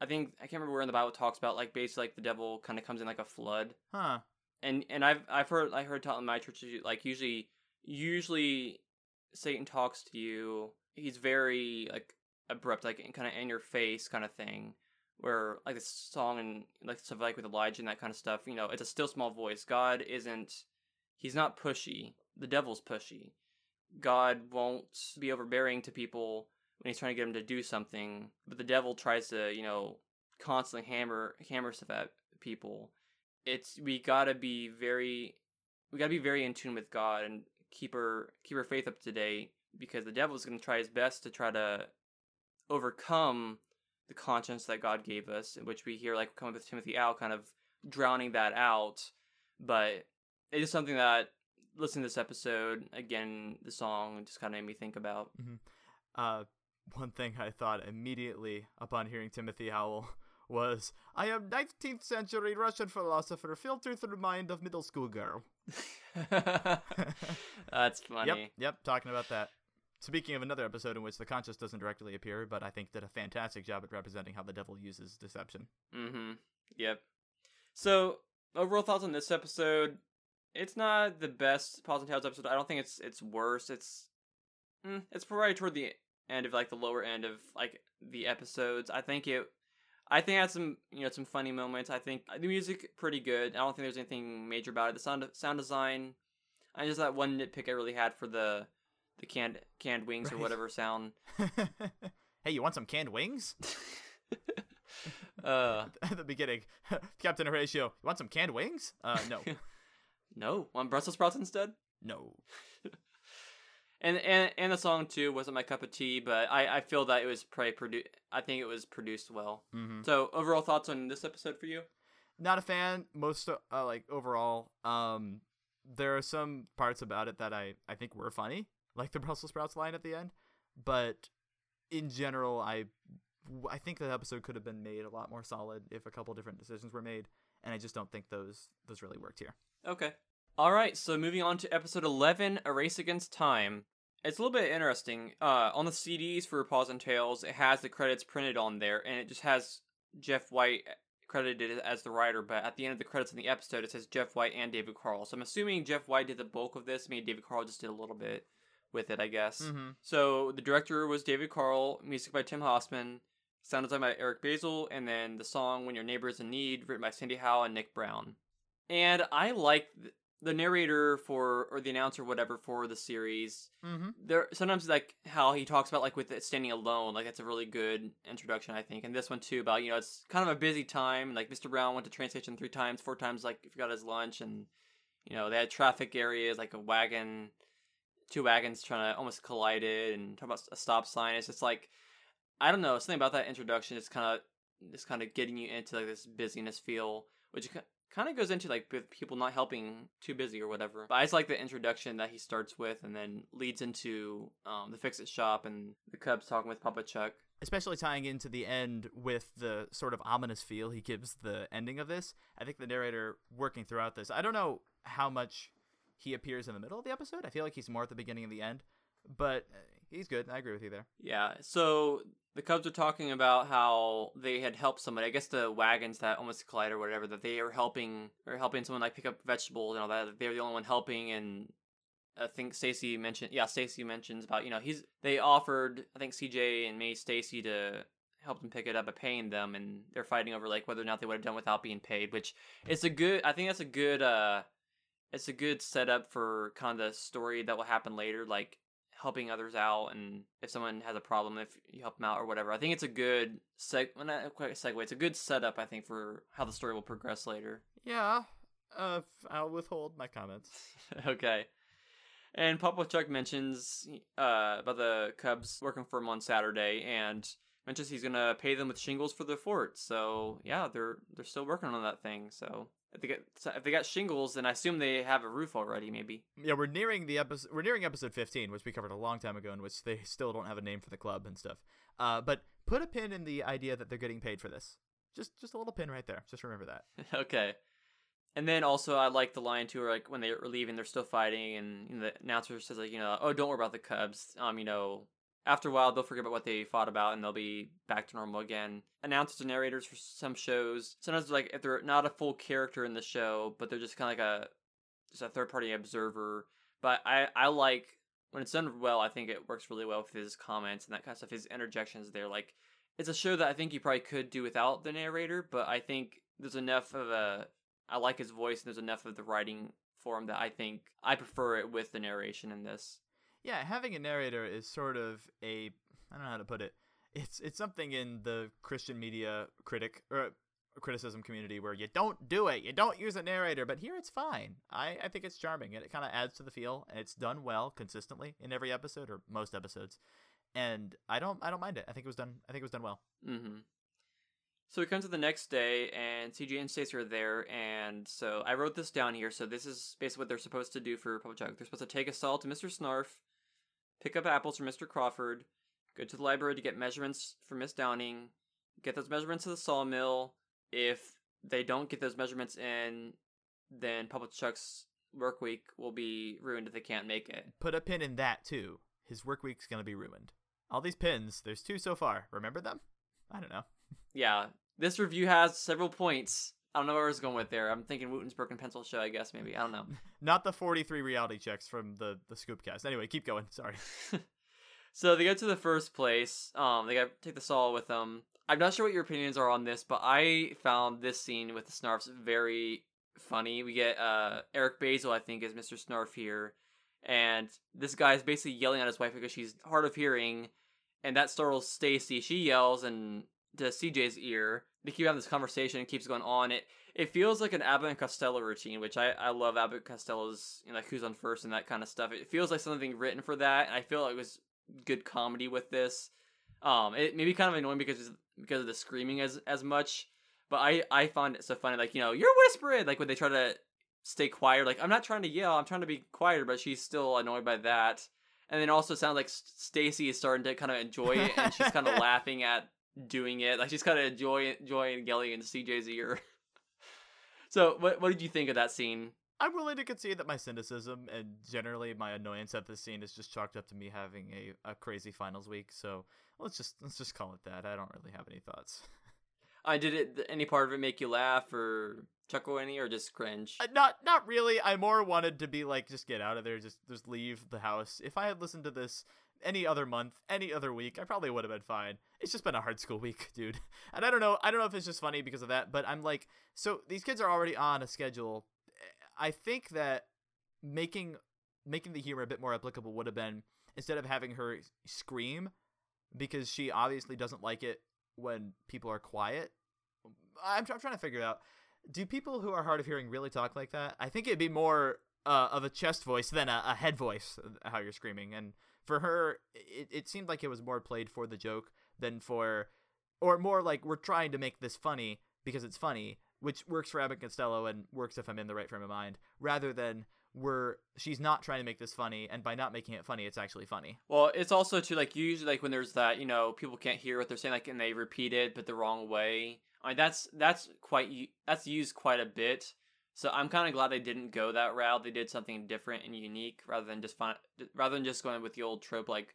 I think I can't remember where in the Bible talks about like basically like the devil kind of comes in like a flood. Huh. And and I've I've heard I heard taught in my church like usually usually Satan talks to you. He's very like abrupt, like kind of in your face kind of thing. Where like this song and like stuff like with Elijah and that kind of stuff, you know, it's a still small voice. God isn't. He's not pushy. The devil's pushy. God won't be overbearing to people when he's trying to get them to do something, but the devil tries to, you know, constantly hammer hammer stuff at people. It's we gotta be very, we gotta be very in tune with God and keep her keep her faith up to date because the devil's gonna try his best to try to overcome the conscience that God gave us, in which we hear like coming with Timothy Owl, kind of drowning that out. But it is something that listening to this episode again, the song just kind of made me think about. Mm-hmm. Uh, one thing I thought immediately upon hearing Timothy Owl was, "I am 19th century Russian philosopher filtered through the mind of middle school girl." That's funny. Yep, yep, talking about that. Speaking of another episode in which the conscious doesn't directly appear, but I think did a fantastic job at representing how the devil uses deception. Mm-hmm. Yep. So overall thoughts on this episode? It's not the best Paws and Tales episode. I don't think it's it's worse. It's mm, it's probably toward the end of like the lower end of like the episodes. I think it. I think it had some you know some funny moments. I think the music pretty good. I don't think there's anything major about it. The sound sound design. I just that one nitpick I really had for the the canned canned wings right. or whatever sound. hey, you want some canned wings? uh, At the beginning, Captain Horatio, you want some canned wings? Uh, no. no. Want Brussels sprouts instead? No. and and and the song too wasn't my cup of tea, but I I feel that it was probably produced. I think it was produced well. Mm-hmm. So overall thoughts on this episode for you? Not a fan. Most uh, like overall, um, there are some parts about it that I I think were funny like the Brussels sprouts line at the end. But in general, I I think the episode could have been made a lot more solid if a couple different decisions were made, and I just don't think those those really worked here. Okay. All right, so moving on to episode 11, A Race Against Time. It's a little bit interesting. Uh, on the CDs for Paws and Tales, it has the credits printed on there, and it just has Jeff White credited as the writer, but at the end of the credits in the episode, it says Jeff White and David Carl. So I'm assuming Jeff White did the bulk of this. Maybe David Carl just did a little bit with it, I guess. Mm-hmm. So the director was David Carl, music by Tim Hossman, sound design by Eric Basil, and then the song "When Your Neighbor Is in Need" written by Sandy Howe and Nick Brown. And I like the narrator for or the announcer, whatever, for the series. Mm-hmm. There sometimes like how he talks about like with it standing alone, like that's a really good introduction, I think. And this one too about you know it's kind of a busy time. Like Mr. Brown went to train station three times, four times, like forgot his lunch, and you know they had traffic areas like a wagon two wagons trying to almost collided and talk about a stop sign. It's just like I don't know something about that introduction. It's kind of just kind of getting you into like this busyness feel, which kind of goes into like people not helping too busy or whatever. But I just like the introduction that he starts with and then leads into um, the fix it shop and the Cubs talking with Papa Chuck. Especially tying into the end with the sort of ominous feel he gives the ending of this. I think the narrator working throughout this. I don't know how much he appears in the middle of the episode. I feel like he's more at the beginning and the end, but uh, he's good. I agree with you there. Yeah. So the Cubs are talking about how they had helped somebody. I guess the wagons that almost collided or whatever that they are helping or helping someone like pick up vegetables and all that. They're the only one helping and. I think Stacy mentioned, yeah, Stacy mentions about you know he's they offered I think CJ and May Stacy to help them pick it up by paying them, and they're fighting over like whether or not they would have done without being paid, which it's a good. I think that's a good uh it's a good setup for kind of the story that will happen later, like helping others out, and if someone has a problem, if you help them out or whatever. I think it's a good seg. Well, not quite a segue. It's a good setup, I think, for how the story will progress later. Yeah. Uh, I'll withhold my comments. okay. And Papa Chuck mentions uh, about the Cubs working for him on Saturday, and mentions he's gonna pay them with shingles for the fort. So yeah, they're they're still working on that thing. So if they get if they got shingles, then I assume they have a roof already. Maybe. Yeah, we're nearing the episode. We're nearing episode fifteen, which we covered a long time ago, in which they still don't have a name for the club and stuff. Uh, but put a pin in the idea that they're getting paid for this. just just a little pin right there. Just remember that. okay. And then also I like the line too, where like when they're leaving, they're still fighting, and you know, the announcer says like, you know, oh, don't worry about the Cubs. Um, you know, after a while they'll forget about what they fought about, and they'll be back to normal again. Announcers and narrators for some shows, sometimes like if they're not a full character in the show, but they're just kind of like a just a third party observer. But I I like when it's done well. I think it works really well with his comments and that kind of stuff. His interjections there, like it's a show that I think you probably could do without the narrator, but I think there's enough of a I like his voice and there's enough of the writing for him that I think I prefer it with the narration in this. Yeah, having a narrator is sort of a I don't know how to put it. It's it's something in the Christian media critic or criticism community where you don't do it, you don't use a narrator, but here it's fine. I, I think it's charming and it kind of adds to the feel and it's done well consistently in every episode or most episodes. And I don't I don't mind it. I think it was done I think it was done well. Mm-hmm. So we come to the next day, and CJ and Stacy are there, and so I wrote this down here. So this is basically what they're supposed to do for Papa Chuck. They're supposed to take a saw to Mr. Snarf, pick up apples from Mr. Crawford, go to the library to get measurements for Miss Downing, get those measurements to the sawmill. If they don't get those measurements in, then Papa Chuck's work week will be ruined if they can't make it. Put a pin in that too. His work week's gonna be ruined. All these pins, there's two so far. Remember them? I don't know. Yeah, this review has several points. I don't know where I was going with there. I'm thinking Wooton's Broken Pencil Show, I guess, maybe. I don't know. Not the 43 reality checks from the, the Scoopcast. Anyway, keep going. Sorry. so they get to the first place. Um, They got take the saw with them. I'm not sure what your opinions are on this, but I found this scene with the Snarfs very funny. We get uh, Eric Basil, I think, is Mr. Snarf here. And this guy is basically yelling at his wife because she's hard of hearing and that startles Stacy. She yells and to CJ's ear. They keep having this conversation It keeps going on. It it feels like an Abbott and Costello routine, which I, I love Abbott and Costello's you know, like who's on first and that kind of stuff. It feels like something written for that, and I feel like it was good comedy with this. Um, it may be kind of annoying because because of the screaming as as much, but I I find it so funny. Like you know you're whispering like when they try to stay quiet. Like I'm not trying to yell, I'm trying to be quieter, but she's still annoyed by that and then also sounds like Stacy is starting to kind of enjoy it, and she's kind of laughing at doing it. Like she's kind of Joy, Joy and yelling and CJ's ear. so, what what did you think of that scene? I'm willing to concede that my cynicism and generally my annoyance at this scene is just chalked up to me having a, a crazy finals week. So let's just let's just call it that. I don't really have any thoughts. I uh, did it. Any part of it make you laugh or chuckle any, or just cringe? Uh, not, not really. I more wanted to be like, just get out of there, just, just leave the house. If I had listened to this any other month, any other week, I probably would have been fine. It's just been a hard school week, dude. And I don't know. I don't know if it's just funny because of that, but I'm like, so these kids are already on a schedule. I think that making making the humor a bit more applicable would have been instead of having her scream because she obviously doesn't like it when people are quiet. I'm, I'm trying to figure out do people who are hard of hearing really talk like that? I think it'd be more uh, of a chest voice than a, a, head voice, uh, how you're screaming. And for her, it, it seemed like it was more played for the joke than for, or more like we're trying to make this funny because it's funny, which works for Abbott Costello and works if I'm in the right frame of mind, rather than we're she's not trying to make this funny and by not making it funny it's actually funny well it's also too like usually like when there's that you know people can't hear what they're saying like and they repeat it but the wrong way I mean, that's that's quite that's used quite a bit. So I'm kind of glad they didn't go that route. They did something different and unique rather than just find, rather than just going with the old trope like,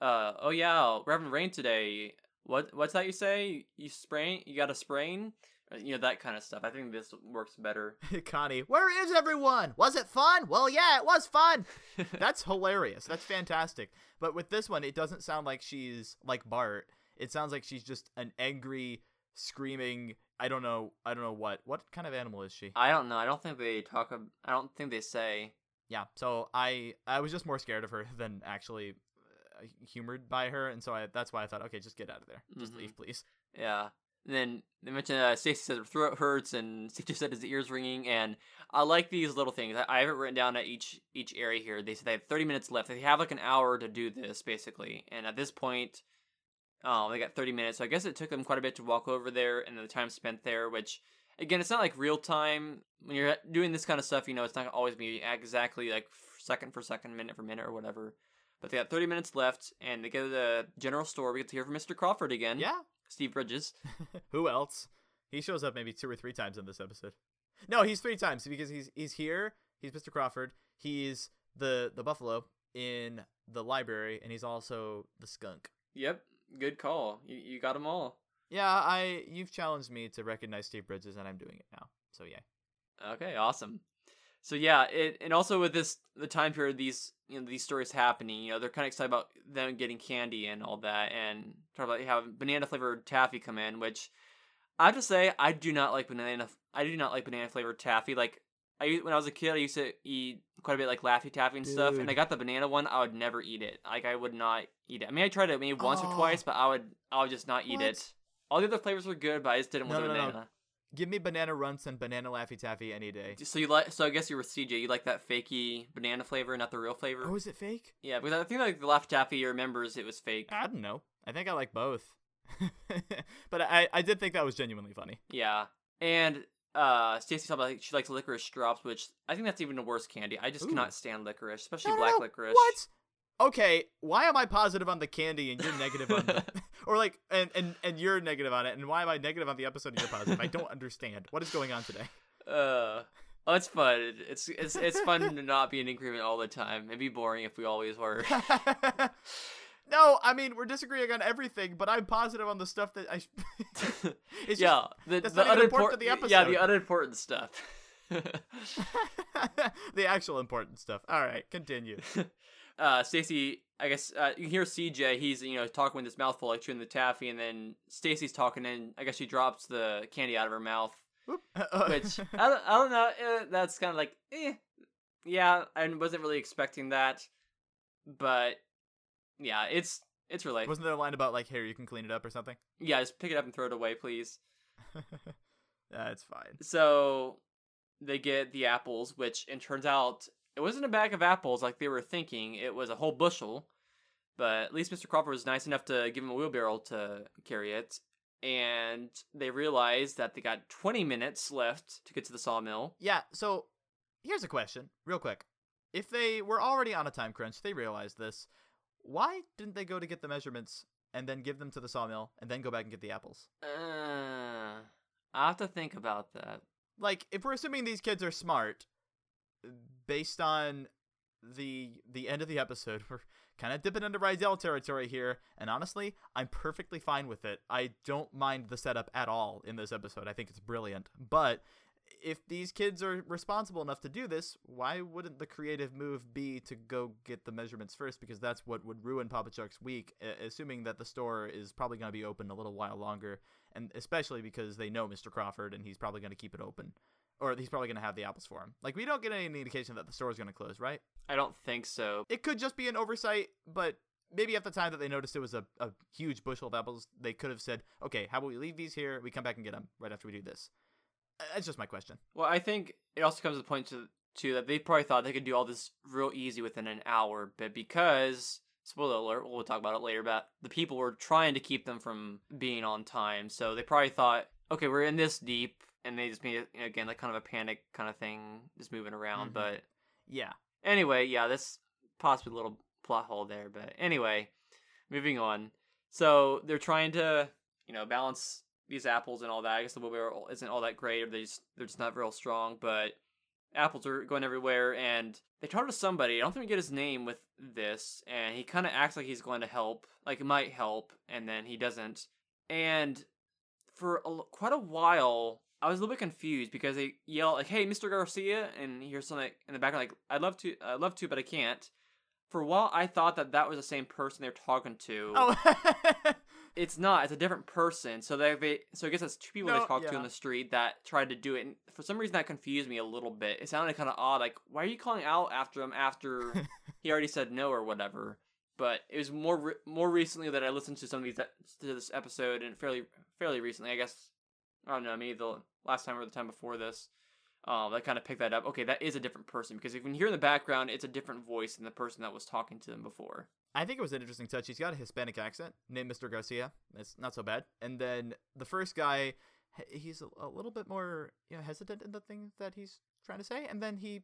uh, oh yeah, Reverend Rain today. What what's that you say? You sprain? You got a sprain? Uh, you know that kind of stuff. I think this works better. Connie, where is everyone? Was it fun? Well, yeah, it was fun. That's hilarious. That's fantastic. But with this one, it doesn't sound like she's like Bart. It sounds like she's just an angry screaming i don't know i don't know what what kind of animal is she i don't know i don't think they talk i don't think they say yeah so i i was just more scared of her than actually uh, humored by her and so I, that's why i thought okay just get out of there just mm-hmm. leave please yeah and then they mentioned uh, Stacy said her throat hurts, and just said his ears ringing. And I like these little things. I, I have it written down at each each area here. They said they have 30 minutes left. They have like an hour to do this, basically. And at this point, Oh, they got 30 minutes. So I guess it took them quite a bit to walk over there and the time spent there, which again, it's not like real time. When you're doing this kind of stuff, you know, it's not always be exactly like second for second, minute for minute or whatever. But they got 30 minutes left and they go to the general store. We get to hear from Mr. Crawford again. Yeah. Steve Bridges. Who else? He shows up maybe two or three times in this episode. No, he's three times because he's he's here. He's Mr. Crawford. He's the the buffalo in the library, and he's also the skunk. Yep, good call. You you got them all. Yeah, I you've challenged me to recognize Steve Bridges, and I'm doing it now. So yeah. Okay, awesome. So yeah, it and also with this the time period these you know these stories happening, you know they're kind of excited about them getting candy and all that, and talk about having banana flavored taffy come in, which I have to say I do not like banana. I do not like banana flavored taffy. Like I when I was a kid, I used to eat quite a bit like Laffy Taffy and stuff, and I got the banana one. I would never eat it. Like I would not eat it. I mean, I tried it maybe once or Oh. twice, but I would I would just not eat What? it. All the other flavors were good, but I just didn't want No, the no, no. banana. Give me banana runts and banana laffy taffy any day. So you like? So I guess you were CJ. You like that fakey banana flavor, not the real flavor. Oh, is it fake? Yeah, because I think like the Laffy Taffy remembers it was fake. I don't know. I think I like both. but I I did think that was genuinely funny. Yeah, and uh, Stacy talked about she likes licorice drops, which I think that's even a worse candy. I just Ooh. cannot stand licorice, especially No, no, black no. licorice. What? Okay, why am I positive on the candy and you're negative on the or like and, and and you're negative on it and why am I negative on the episode and you're positive? I don't understand. What is going on today? Uh, oh, it's fun. It's it's it's fun to not be in agreement all the time. It'd be boring if we always were. No, I mean we're disagreeing on everything, but I'm positive on the stuff that I. sh- it's yeah, the that's the not even important to unimportant. the Yeah, the unimportant stuff. The actual important stuff. All right, continue. uh, Stacy, I guess uh, you can hear CJ. He's you know talking with his mouth full, like chewing the taffy, and then Stacy's talking, and I guess she drops the candy out of her mouth, Whoop. which I don't, I don't know. Eh, that's kind of like, eh, yeah, I wasn't really expecting that, but yeah, it's it's really wasn't there a line about like here you can clean it up or something? yeah. Just pick it up and throw it away, please. That's fine. So they get the apples, which and turns out it wasn't a bag of apples like they were thinking. It was a whole bushel. But at least Mr. Crawford was nice enough to give him a wheelbarrow to carry it. And they realized that they got 20 minutes left to get to the sawmill. Yeah, so here's a question, real quick. If they were already on a time crunch, they realized this. Why didn't they go to get the measurements and then give them to the sawmill and then go back and get the apples? Uh, I have to think about that. Like, if we're assuming these kids are smart, based on the the end of the episode, we're kind of dipping into Rydell territory here, and honestly, I'm perfectly fine with it. I don't mind the setup at all in this episode. I think it's brilliant. But if these kids are responsible enough to do this, why wouldn't the creative move be to go get the measurements first? Because that's what would ruin Papa Chuck's week, assuming that the store is probably going to be open a little while longer, and especially because they know Mr. Crawford and he's probably going to keep it open. Or he's probably going to have the apples for him. Like, we don't get any indication that the store is going to close, right? I don't think so. It could just be an oversight, but maybe at the time that they noticed it was a, a huge bushel of apples, they could have said, okay, how about we leave these here? We come back and get them right after we do this. That's just my question. Well, I think it also comes to the point to too that they probably thought they could do all this real easy within an hour, but because spoiler alert, we'll talk about it later, but the people were trying to keep them from being on time, so they probably thought, okay, we're in this deep, and they just made it again like kind of a panic kind of thing, just moving around. Mhm. But Yeah. anyway, yeah, that's possibly a little plot hole there, but anyway, moving on. So they're trying to, you know, balance these apples and all that. I guess the wheelbarrow isn't all that great, or they just they're just not real strong. But apples are going everywhere, and they talk to somebody. I don't think we get his name with this, and he kind of acts like he's going to help, like it might help, and then he doesn't. And for a, quite a while, I was a little bit confused because they yell like, "Hey, Mr. Garcia!" and hear something in the background like, "I'd love to, I'd love to, but I can't." For a while, I thought that that was the same person they're talking to. Oh. It's not. It's a different person. So they, they so I guess that's two people No, they talked to yeah. on the street that tried to do it. And for some reason, that confused me a little bit. It sounded kind of odd. Like, why are you calling out after him after he already said no or whatever? But it was more re- more recently that I listened to some of these to this episode, and fairly fairly recently, I guess. I don't know, maybe the last time or the time before this. Um, that kind of picked that up. Okay, that is a different person because if you can hear in the background, it's a different voice than the person that was talking to them before. I think it was an interesting touch. He's got a Hispanic accent, named Mr. Garcia. It's not so bad. And then the first guy, he's a, little bit more you know hesitant in the thing that he's trying to say, and then he,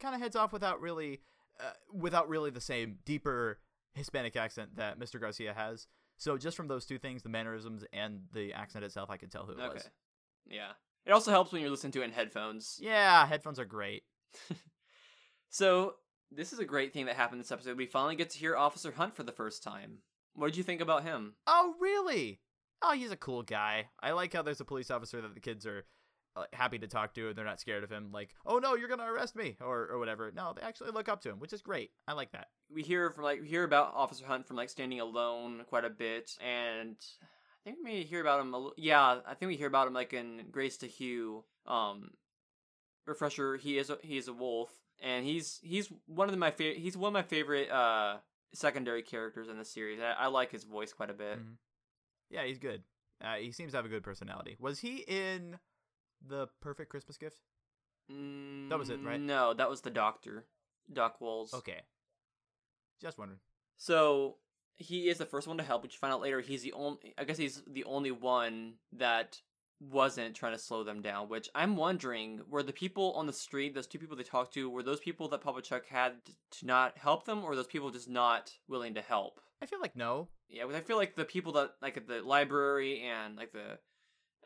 kind of heads off without really, uh, without really the same deeper Hispanic accent that Mr. Garcia has. So just from those two things, the mannerisms and the accent itself, I could tell who it Okay. was. Yeah. It also helps when you're listening to it in headphones. Yeah, headphones are great. So this is a great thing that happened this episode. We finally get to hear Officer Hunt for the first time. What did you think about him? Oh, really? Oh, he's a cool guy. I like how there's a police officer that the kids are uh, happy to talk to and they're not scared of him. Like, oh no, you're gonna arrest me or or whatever. No, they actually look up to him, which is great. I like that. We hear from like we hear about Officer Hunt from like standing alone quite a bit, and I think we may hear about him. A, l- yeah, I think we hear about him like in Grace to Hugh. Um, refresher. He is a, he is a wolf, and he's he's one of my favorite. He's one of my favorite uh secondary characters in the series. I, I like his voice quite a bit. Mhm. Yeah, he's good. Uh, he seems to have a good personality. Was he in the Perfect Christmas Gift? That was it, right? Mm, No, that was the Doctor, Doc Walls. Okay. Just wondering. So he is the first one to help, which you find out later. He's the only. I guess he's the only one that wasn't trying to slow them down. Which I'm wondering, were the people on the street, those two people they talked to, were those people that Papa Chuck had to not help them, or those people just not willing to help? I feel like no. Yeah, I feel like the people that like at the library and like the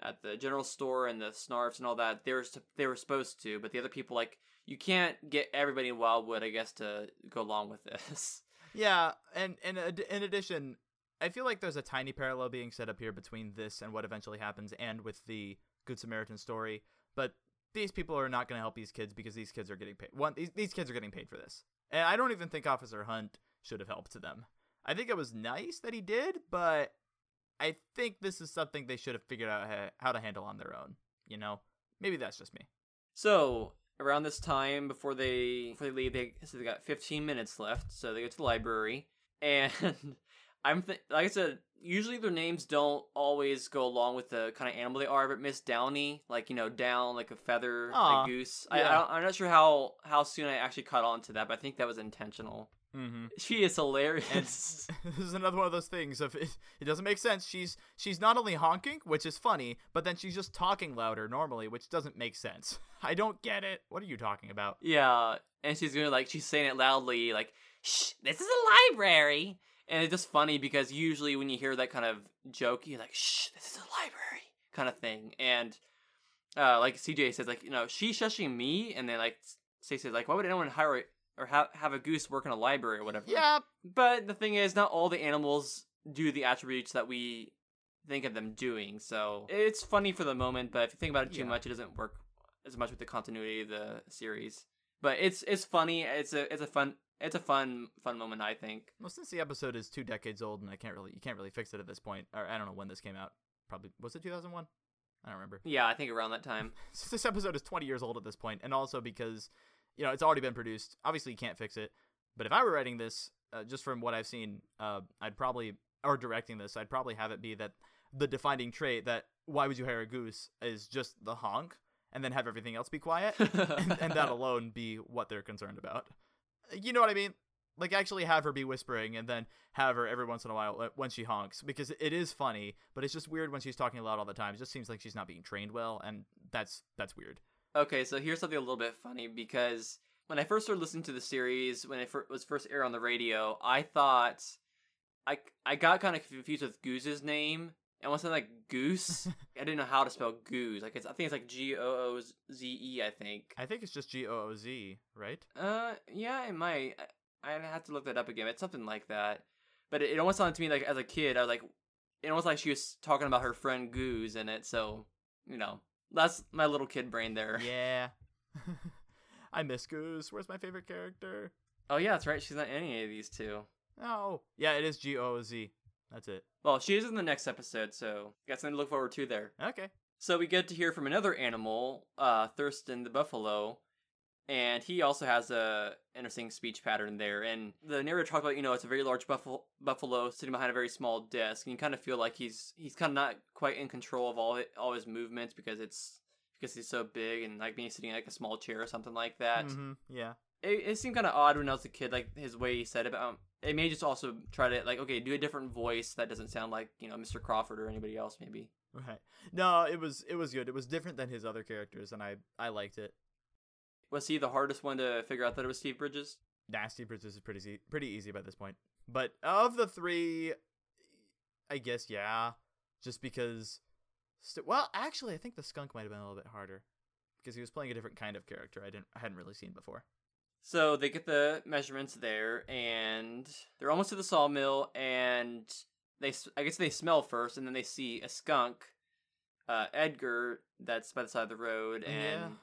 at the general store and the snarfs and all that, they were they were supposed to, but the other people like you can't get everybody in Wildwood, I guess, to go along with this. Yeah, and and in addition, I feel like there's a tiny parallel being set up here between this and what eventually happens, and with the Good Samaritan story. But these people are not going to help these kids because these kids are getting paid. One, these these kids are getting paid for this, and I don't even think Officer Hunt should have helped them. I think it was nice that he did, but I think this is something they should have figured out how to handle on their own. You know, maybe that's just me. So around this time, before they before they leave, they so they got 15 minutes left. So they go to the library, and I'm th- like I said, usually their names don't always go along with the kind of animal they are. But Miss Downey, like you know, down like a feather, goose. I, yeah. I I'm not sure how how soon I actually caught on to that, but I think that was intentional. Mm-hmm. She is hilarious. And this is another one of those things of it, it doesn't make sense. She's she's not only honking, which is funny, but then she's just talking louder normally, which doesn't make sense. I don't get it. What are you talking about? Yeah, and she's gonna like she's saying it loudly, like, "Shh, this is a library." And it's just funny because usually when you hear that kind of joke, you're like, "Shh, this is a library," kind of thing. And uh, like CJ says, like you know, she's shushing me, and then like Stacey says, like, "Why would anyone hire or have have a goose work in a library or whatever?" Yeah, But the thing is, not all the animals do the attributes that we think of them doing. So it's funny for the moment, but if you think about it too Yeah. much, it doesn't work as much with the continuity of the series. But it's it's funny. It's a it's a fun it's a fun fun moment. I think. well, since the episode is two decades old, and I can't really you can't really fix it at this point, or I don't know when this came out. Probably was it 2001? I don't remember. Yeah, I think around that time. Since this episode is 20 years old at this point, and also because you know it's already been produced. Obviously, you can't fix it. But if I were writing this, uh, just from what I've seen, uh, I'd probably or directing this, I'd probably have it be that the defining trait that why would you hire a goose is just the honk, and then have everything else be quiet, and, and that alone be what they're concerned about. You know what I mean? Like actually have her be whispering, and then have her every once in a while uh, when she honks, because it is funny, but it's just weird when she's talking loud all the time. It just seems like she's not being trained well, and that's that's weird. Okay, so here's something a little bit funny because when I first started listening to the series, when it was first aired on the radio, I thought I I got kind of confused with Goose's name. And once I like Goose, I didn't know how to spell Goose. Like it's, I think it's like G O O Z E. I think. I think it's just G O O Z, right? Uh, yeah, it might. I, I'd have to look that up again. It's something like that. But it, it almost sounded to me like as a kid, I was like, it almost like she was talking about her friend Goose in it. So you know, that's my little kid brain there. Yeah. I miss Goose. Where's my favorite character? Oh yeah, that's right. She's not any of these two. Oh, yeah, it is G O O Z. That's it. Well, she is in the next episode, so got something to look forward to there. Okay. So we get to hear from another animal, uh, Thurston the buffalo, and he also has a interesting speech pattern there. And the narrator talked about, you know, it's a very large buffalo, buffalo sitting behind a very small desk, and you kind of feel like he's he's kind of not quite in control of all all his movements because it's because he's so big and like being sitting in like a small chair or something like that. hmm Yeah. It, it seemed kind of odd when I was a kid, like his way he said it. It may just also try to like, okay, do a different voice that doesn't sound like you know Mr. Crawford or anybody else, maybe. Right. No, it was it was good. It was different than his other characters, and I I liked it. Was he the hardest one to figure out that it was Steve Bridges? Nasty Bridges is pretty easy, pretty easy by this point. But of the three, I guess yeah, just because St- well, actually, I think the skunk might have been a little bit harder because he was playing a different kind of character I didn't I hadn't really seen before. So they get the measurements there, and they're almost to the sawmill, and they I guess they smell first, and then they see a skunk, uh, Edgar, that's by the side of the road, and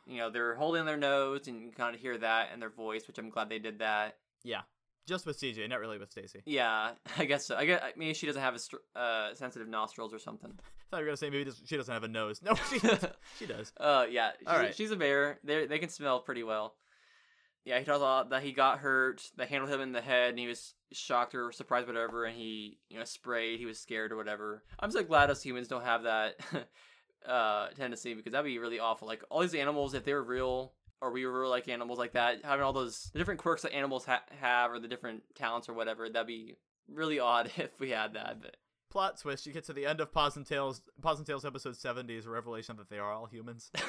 Yeah. you know they're holding their nose, and you kind of hear that in their voice, which I'm glad they did that. Yeah, just with CJ, not really with Stacy. Yeah, I guess so. I guess maybe she doesn't have a str- uh, sensitive nostrils or something. I thought you were gonna say maybe she doesn't have a nose. No, she she does. Uh, yeah, she's, All right. she's a bear. They they can smell pretty well. Yeah, he talks lot that he got hurt. They handled him in the head, and he was shocked or surprised, whatever. And he, you know, sprayed. He was scared or whatever. I'm so glad us humans don't have that uh tendency because that'd be really awful. Like all these animals, if they were real or we were like animals like that, having all those the different quirks that animals ha- have or the different talents or whatever, that'd be really odd if we had that. But Plot twist: You get to the end of Paws and Tales. Paws and Tales episode seventy is a revelation that they are all humans.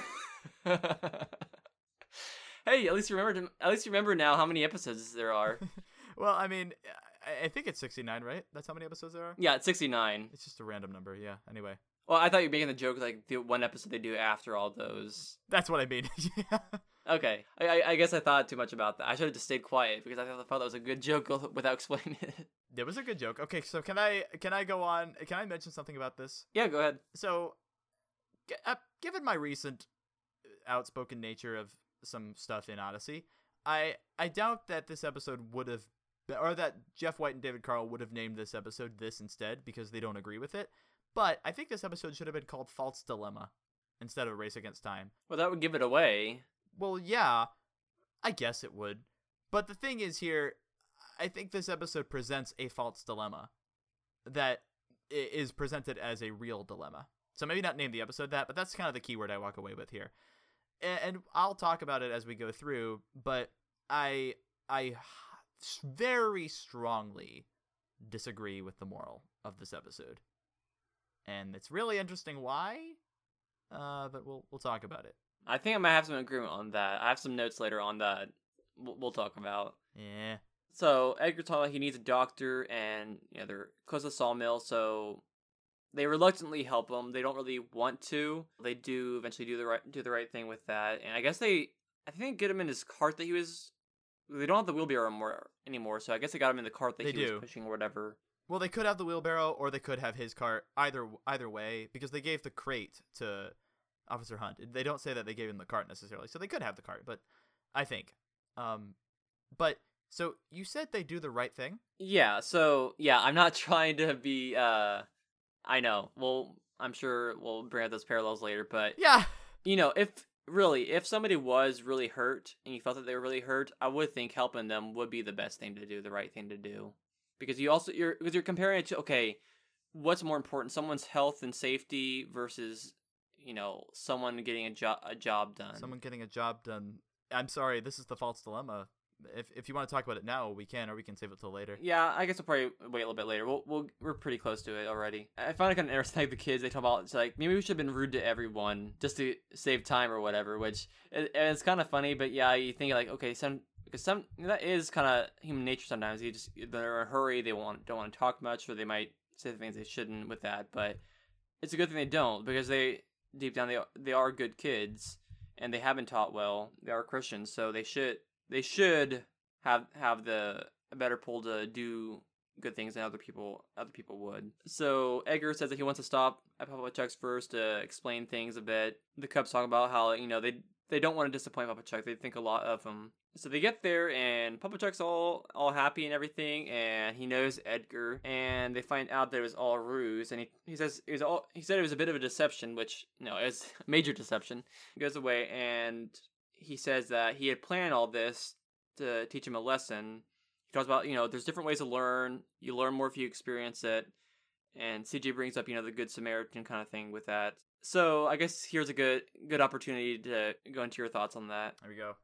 hey, at least you remember. At least you remember now how many episodes there are. well, I mean, I, think it's sixty nine, right? That's how many episodes there are. yeah, it's sixty nine. It's just a random number. Yeah. Anyway, Well, I thought you were making the joke like the one episode they do after all those. that's what I mean. yeah. Okay, I, I, guess I thought too much about that. I should have just stayed quiet because I thought, that was a good joke without explaining it. It was a good joke. Okay, so can I can I go on? Can I mention something about this? yeah, go ahead. So, g- uh, given my recent uh, outspoken nature of some stuff in Odyssey, I I doubt that this episode would have, or that Jeff White and David Carl would have named this episode this instead because they don't agree with it. But I think this episode should have been called False Dilemma instead of Race Against Time. Well, that would give it away. Well, yeah, I guess it would. But the thing is here, I think this episode presents a false dilemma that is presented as a real dilemma. So maybe not name the episode that, but that's kind of the keyword I walk away with here. And I'll talk about it as we go through, but I I very strongly disagree with the moral of this episode. And it's really interesting why. Uh, but we'll we'll talk about it. I think I might have some agreement on that. I have some notes later on that we'll, we'll talk about. Yeah. So Edgar told him he needs a doctor, and you know they're close to the sawmill, so they reluctantly help him. They don't really want to. They do eventually do the right do the right thing with that, and I guess they I think get him in his cart that he was. They don't have the wheelbarrow more anymore, so I guess they got him in the cart that They he do. was pushing or whatever. Well, they could have the wheelbarrow, or they could have his cart. Either either way, because they gave the crate to Officer Hunt. They don't say that they gave him the cart necessarily, so they could have the cart. But I think, um, but so you said they do the right thing. Yeah, so yeah, I'm not trying to be. uh I know. Well, I'm sure we'll bring up those parallels later, but Yeah, you know, if really, if somebody was really hurt and you felt that they were really hurt, I would think helping them would be the best thing to do, the right thing to do, because you also you're because you're comparing it to okay, what's more important, someone's health and safety versus you know someone getting a job a job done. someone getting a job done. I'm sorry, this is the false dilemma. If if you want to talk about it now, we can, or we can save it till later. Yeah, I guess we'll probably wait a little bit later. We'll, we'll we're pretty close to it already. I find it kind of interesting. Like the kids, they talk about it's like maybe we should have been rude to everyone just to save time or whatever. Which it, it's kind of funny, but yeah, you think like okay, some because some that is kind of human nature. Sometimes you just they're in a hurry, they want don't want to talk much, or they might say things they shouldn't with that. But it's a good thing they don't because they deep down they they are good kids and they have been taught well. They are Christians, so they should they should have have the a better pull to do good things than other people other people would. So Edgar says that he wants to stop at Papa Chuck's first to explain things a bit. The Cubs talk about how you know they they don't want to disappoint Papa Chuck. They think a lot of him. So they get there and Papa Chuck's all all happy and everything, and he knows Edgar, and they find out that it was all ruse. And he, he says it was all he said it was a bit of a deception, which no, it's a major deception. He goes away and he says that he had planned all this to teach him a lesson. He talks about, you know, there's different ways to learn. You learn more if you experience it. And CJ brings up, you know, the Good Samaritan kind of thing with that. So I guess here's a good good opportunity to go into your thoughts on that. There we go.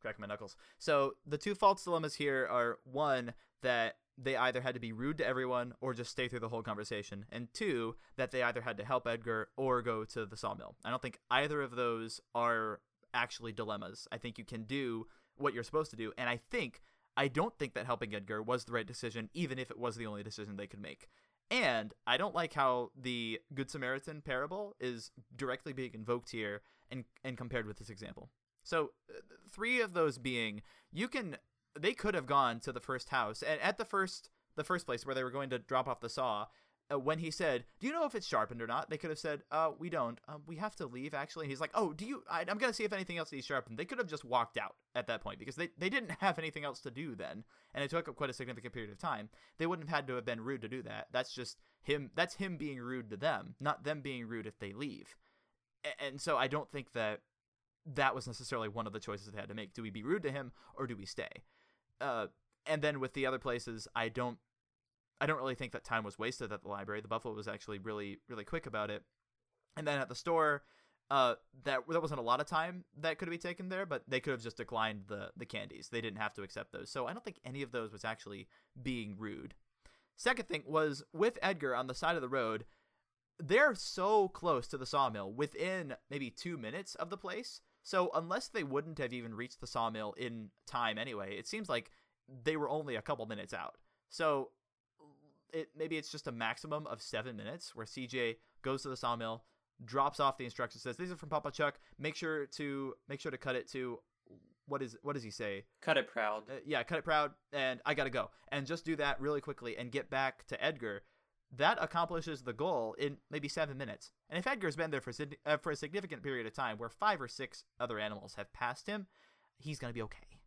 Cracking my knuckles. So the two false dilemmas here are one that they either had to be rude to everyone or just stay through the whole conversation, and two that they either had to help Edgar or go to the sawmill. I don't think either of those are actually dilemmas. I think you can do what you're supposed to do, and I think I don't think that helping Edgar was the right decision, even if it was the only decision they could make. And I don't like how the Good Samaritan parable is directly being invoked here and and compared with this example. So uh, three of those being you can they could have gone to the first house and at the first the first place where they were going to drop off the saw uh, when he said, "Do you know if it's sharpened or not?" They could have said, "Uh, we don't. Um, we have to leave actually." And he's like, "Oh, do you? I, am gonna see if anything else needs sharpened." They could have just walked out at that point because they they didn't have anything else to do then, and it took up quite a significant period of time. They wouldn't have had to have been rude to do that. That's just him. That's him being rude to them, not them being rude if they leave. And, and so I don't think that that was necessarily one of the choices they had to make. Do we be rude to him or do we stay? Uh, and then with the other places, I don't I don't really think that time was wasted at the library. The Buffalo was actually really, really quick about it. And then at the store, uh, that that wasn't a lot of time that could be taken there, but they could have just declined the the candies. They didn't have to accept those. So I don't think any of those was actually being rude. Second thing was with Edgar on the side of the road, they're so close to the sawmill within maybe two minutes of the place. So unless they wouldn't have even reached the sawmill in time anyway, it seems like they were only a couple minutes out. So it maybe it's just a maximum of seven minutes where CJ goes to the sawmill, drops off the instructions, says these are from Papa Chuck. Make sure to make sure to cut it to what is what does he say? Cut it proud. Uh, yeah, cut it proud, and I gotta go, and just do that really quickly and get back to Edgar. That accomplishes the goal in maybe seven minutes. And if Edgar's been there for uh, for a significant period of time, where five or six other animals have passed him, he's gonna be okay.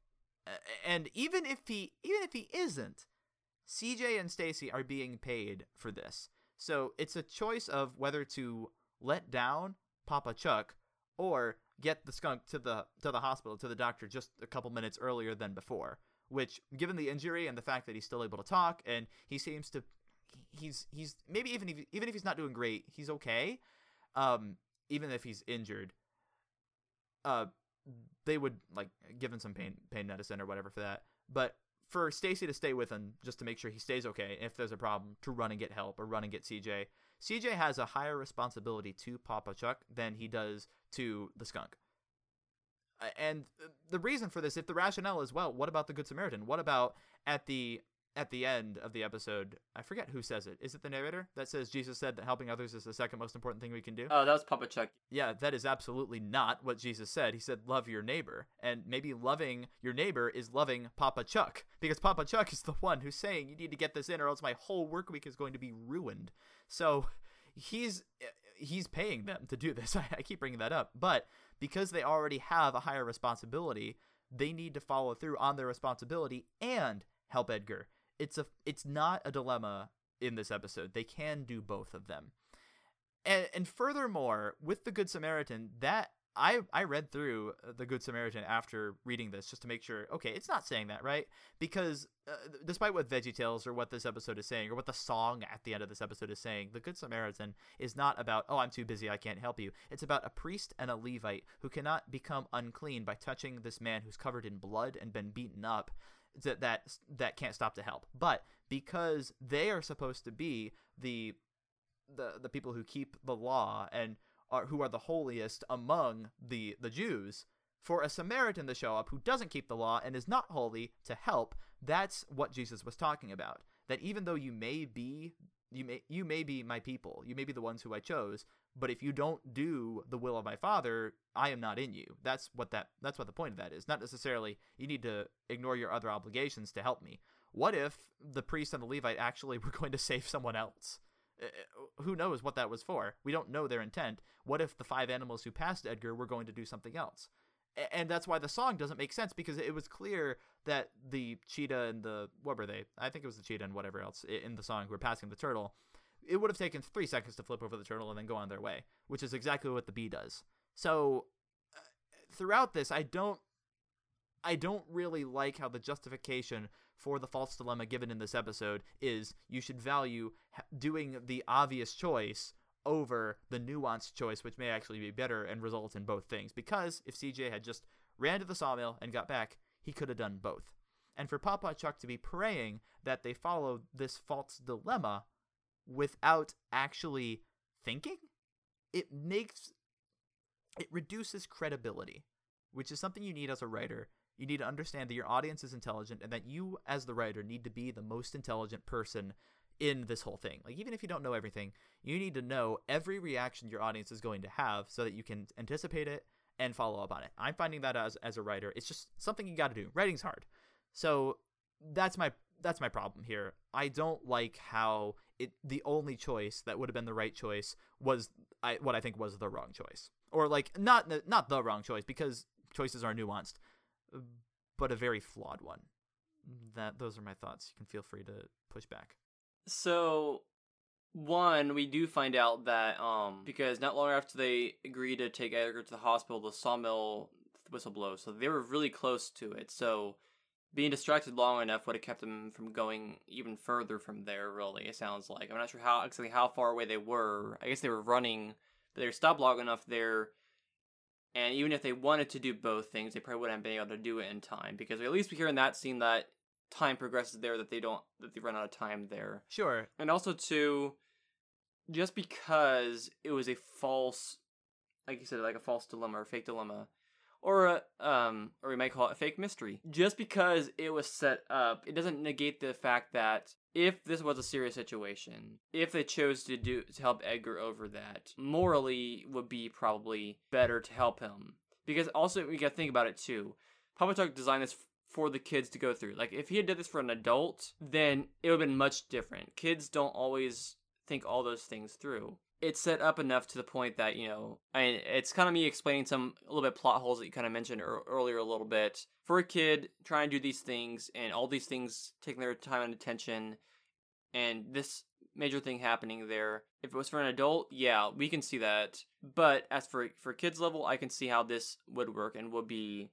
Uh, and even if he even if he isn't, CJ and Stacy are being paid for this. So it's a choice of whether to let down Papa Chuck or get the skunk to the to the hospital to the doctor just a couple minutes earlier than before. Which, given the injury and the fact that he's still able to talk and he seems to, he's he's maybe even if even if he's not doing great, he's okay. Um, even if he's injured, uh, they would like give him some pain pain medicine or whatever for that. But for Stacy to stay with him just to make sure he stays okay if there's a problem to run and get help or run and get CJ. CJ has a higher responsibility to Papa Chuck than he does to the skunk. And the reason for this, if the rationale is well, what about the Good Samaritan? What about at the at the end of the episode, I forget who says it. Is it the narrator that says Jesus said that helping others is the second most important thing we can do? Oh, that was Papa Chuck. Yeah, that is absolutely not what Jesus said. He said, love your neighbor. And maybe loving your neighbor is loving Papa Chuck, because Papa Chuck is the one who's saying, you need to get this in, or else my whole work week is going to be ruined. So he's he's paying them to do this. I, keep bringing that up. But because they already have a higher responsibility, they need to follow through on their responsibility and help Edgar it's a it's not a dilemma in this episode. They can do both of them. And and furthermore, with the Good Samaritan, that I I read through the Good Samaritan after reading this just to make sure. Okay, it's not saying that right because uh, despite what Veggie Tales or what this episode is saying or what the song at the end of this episode is saying, the Good Samaritan is not about oh I'm too busy I can't help you. It's about a priest and a Levite who cannot become unclean by touching this man who's covered in blood and been beaten up that that that can't stop to help. But because they are supposed to be the the the people who keep the law and are who are the holiest among the the Jews, for a Samaritan to show up who doesn't keep the law and is not holy to help, that's what Jesus was talking about. That even though you may be you may you may be my people, you may be the ones who I chose, but if you don't do the will of my father i am not in you. That's what that that's what the point of that is. Not necessarily you need to ignore your other obligations to help me. What if the priest and the levite actually were going to save someone else? Uh, uh, who knows what that was for? We don't know their intent. What if the five animals who passed edgar were going to do something else? And that's why the song doesn't make sense because it was clear that the cheetah and the what were they? I think it was the cheetah and whatever else in the song who were passing the turtle it would have taken three seconds to flip over the turtle and then go on their way, which is exactly what the bee does. So uh, throughout this, I don't, I don't really like how the justification for the false dilemma given in this episode is you should value doing the obvious choice over the nuanced choice, which may actually be better and result in both things. Because if CJ had just ran to the sawmill and got back, he could have done both. And for Papa Chuck to be praying that they follow this false dilemma without actually thinking, it makes it reduces credibility, which is something you need as a writer. You need to understand that your audience is intelligent and that you as the writer need to be the most intelligent person in this whole thing. Like even if you don't know everything, you need to know every reaction your audience is going to have so that you can anticipate it and follow up on it. I'm finding that as as a writer, it's just something you got to do. Writing's hard. So that's my that's my problem here. I don't like how it the only choice that would have been the right choice was I what I think was the wrong choice. Or like not not the wrong choice because choices are nuanced, but a very flawed one. That those are my thoughts. You can feel free to push back. So, one, we do find out that um because not long after they agreed to take Edgar to the hospital, the sawmill whistle blows. So they were really close to it. So being distracted long enough would have kept them from going even further from there. Really, it sounds like I'm not sure how exactly how far away they were. I guess they were running, but they were stopped long enough there. And even if they wanted to do both things, they probably wouldn't have been able to do it in time because at least we hear in that scene that time progresses there that they don't that they run out of time there. Sure. And also too, just because it was a false, like you said, like a false dilemma or fake dilemma, or a um, or we might call it a fake mystery. Just because it was set up, it doesn't negate the fact that if this was a serious situation, if they chose to do to help Edgar over that, morally would be probably better to help him. Because also we got to think about it too. Papa Chuck designed this for the kids to go through. Like if he had did this for an adult, then it would have been much different. Kids don't always think all those things through. It's set up enough to the point that you know, I mean, it's kind of me explaining some a little bit plot holes that you kind of mentioned er- earlier a little bit. For a kid trying to do these things and all these things taking their time and attention, and this major thing happening there. If it was for an adult, yeah, we can see that. But as for for kids level, I can see how this would work and would be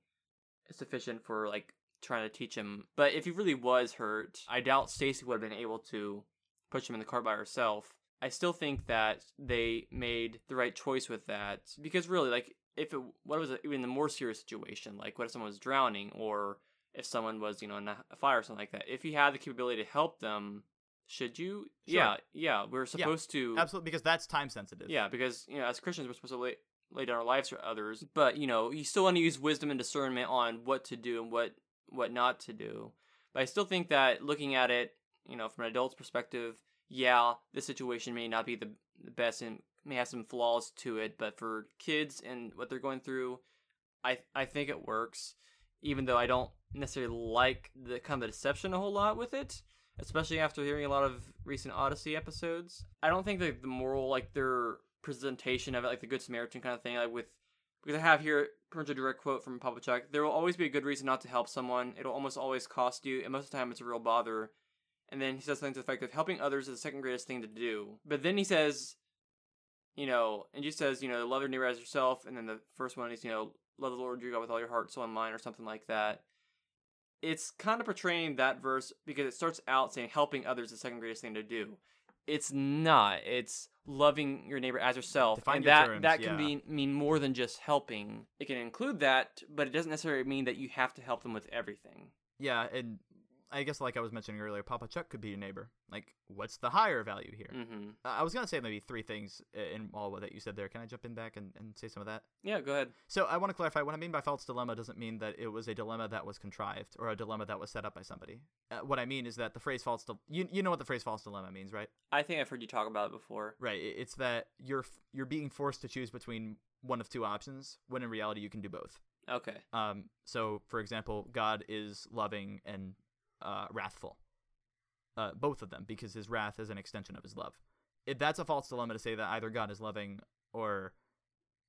sufficient for like trying to teach him. But if he really was hurt, I doubt Stacy would have been able to push him in the cart by herself. I still think that they made the right choice with that because really, like, if it what was it, even the more serious situation, like what if someone was drowning or if someone was you know in a fire or something like that, if you had the capability to help them, should you? Sure. Yeah, yeah, we're supposed to Absolutely, because that's time sensitive. yeah, because you know, as Christians, we're supposed to lay, lay down our lives for others, but you know, you still want to use wisdom and discernment on what to do and what what not to do. But I still think that looking at it, you know, from an adult's perspective, yeah, the situation may not be the, best and may have some flaws to it, but for kids and what they're going through, I I think it works. Even though I don't necessarily like the kind of the deception a whole lot with it, especially after hearing a lot of recent Odyssey episodes. I don't think that the moral, like their presentation of it, like the Good Samaritan kind of thing, like with because I have here pretty a direct quote from Papa Chuck. There will always be a good reason not to help someone. It'll almost always cost you, and most of the time it's a real bother. And then he says something to the effect of helping others is the second greatest thing to do. But then he says, you know, and just says, you know, love your neighbor as yourself. And then the first one is, you know, love the Lord your God with all your heart, soul, and mind, or something like that. It's kind of portraying that verse because it starts out saying helping others is the second greatest thing to do. It's not. It's loving your neighbor as yourself, Define and your that terms, that can yeah. be mean more than just helping. It can include that, but it doesn't necessarily mean that you have to help them with everything. Yeah, and I guess like I was mentioning earlier, Papa Chuck could be your neighbor. Like, what's the higher value here? hmm Uh, I was gonna say maybe three things in all that you said there. Can I jump in back and, and say some of that? Yeah, go ahead. So I want to clarify. What I mean by false dilemma doesn't mean that it was a dilemma that was contrived or a dilemma that was set up by somebody. Uh, what I mean is that the phrase false. Dil- you you know what the phrase false dilemma means, right? I think I've heard you talk about it before. Right. It's that you're you're being forced to choose between one of two options when in reality you can do both. Okay. Um. So for example, God is loving and uh, wrathful. Uh, both of them because his wrath is an extension of his love. It, that's a false dilemma to say that either God is loving or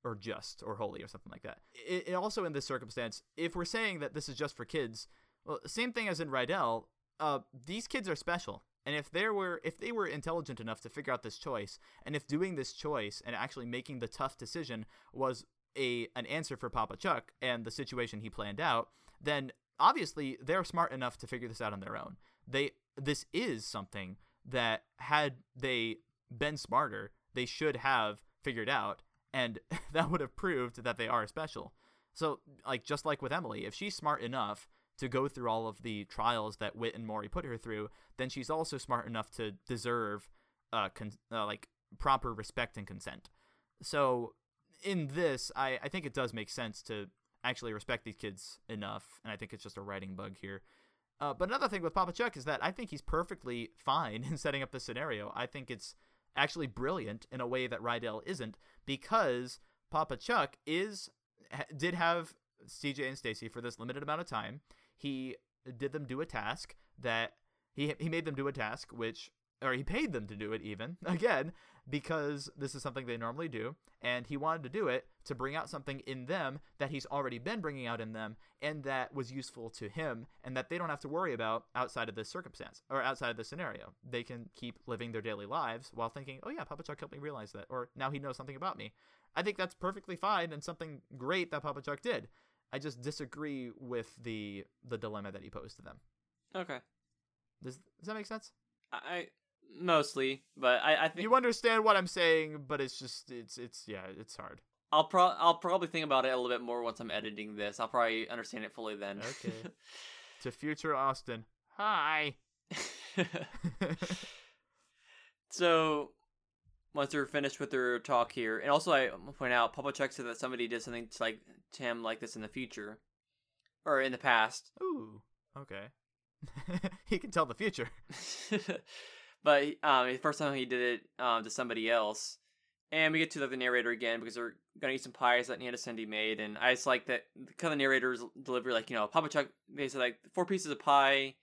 or just or holy or something like that. It, it also in this circumstance, if we're saying that this is just for kids, well, same thing as in Rydell. Uh, these kids are special, and if they were if they were intelligent enough to figure out this choice, and if doing this choice and actually making the tough decision was a an answer for Papa Chuck and the situation he planned out, then obviously they're smart enough to figure this out on their own. They this is something that had they been smarter, they should have figured out and that would have proved that they are special. So like just like with Emily, if she's smart enough to go through all of the trials that Wit and Maury put her through, then she's also smart enough to deserve uh, con- uh like proper respect and consent. So in this, I, I think it does make sense to actually respect these kids enough, and I think it's just a writing bug here Uh, but another thing with Papa Chuck is that I think he's perfectly fine in setting up the scenario. I think it's actually brilliant in a way that Rydell isn't because Papa Chuck is ha- did have CJ and Stacy for this limited amount of time. He did them do a task that he he made them do a task which or he paid them to do it even again because this is something they normally do and he wanted to do it to bring out something in them that he's already been bringing out in them and that was useful to him and that they don't have to worry about outside of this circumstance or outside of this scenario. They can keep living their daily lives while thinking oh yeah papa chuck helped me realize that or now he knows something about me. I think that's perfectly fine and something great that papa chuck did. I just disagree with the the dilemma that he posed to them. Okay. does, does that make sense? I mostly, but I, I think you understand what i'm saying but it's just it's it's yeah it's hard I'll pro I'll probably think about it a little bit more once I'm editing this. I'll probably understand it fully then. Okay. to future austin hi so once they're finished with their talk here, and also I point out, Papa Chuck said that somebody did something to like to him like this in the future, or in the past. Ooh, okay. he can tell the future. But um, the first time he did it um, to somebody else, and we get to the narrator again because they're gonna eat some pies that Nana Cindy made, and I just like that kind of narrator's delivery, like you know, Papa Chuck. They said like four pieces of pie,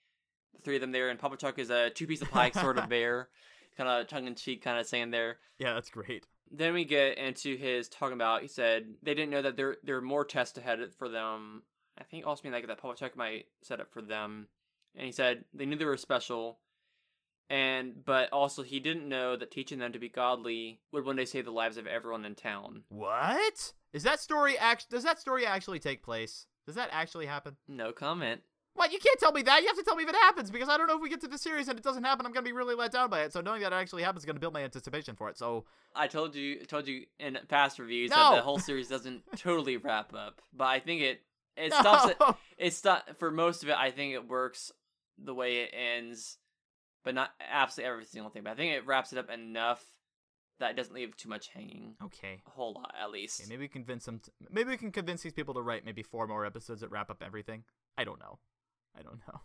three of them there, and Papa Chuck is a two piece of pie sort of bear, kind of tongue in cheek, kind of saying there. Yeah, that's great. Then we get into his talking about. He said they didn't know that there there are more tests ahead for them. I think also mean like that Papa Chuck might set up for them, and he said they knew they were special, and but also he didn't know that teaching them to be godly would one day save the lives of everyone in town. What is that story? Act does that story actually take place? Does that actually happen? No comment. What? You can't tell me that. You have to tell me if it happens because I don't know if we get to the series and it doesn't happen. I'm gonna be really let down by it. So knowing that it actually happens is gonna build my anticipation for it. So I told you told you in past reviews No! that the whole series doesn't totally wrap up, but I think it it stops it. No! It's not for most of it. I think it works the way it ends, but not absolutely every single thing. But I think it wraps it up enough that it doesn't leave too much hanging. Okay. A whole lot, at least. Okay, maybe we can convince them. T- maybe we can convince these people to write maybe four more episodes that wrap up everything. I don't know. I don't know.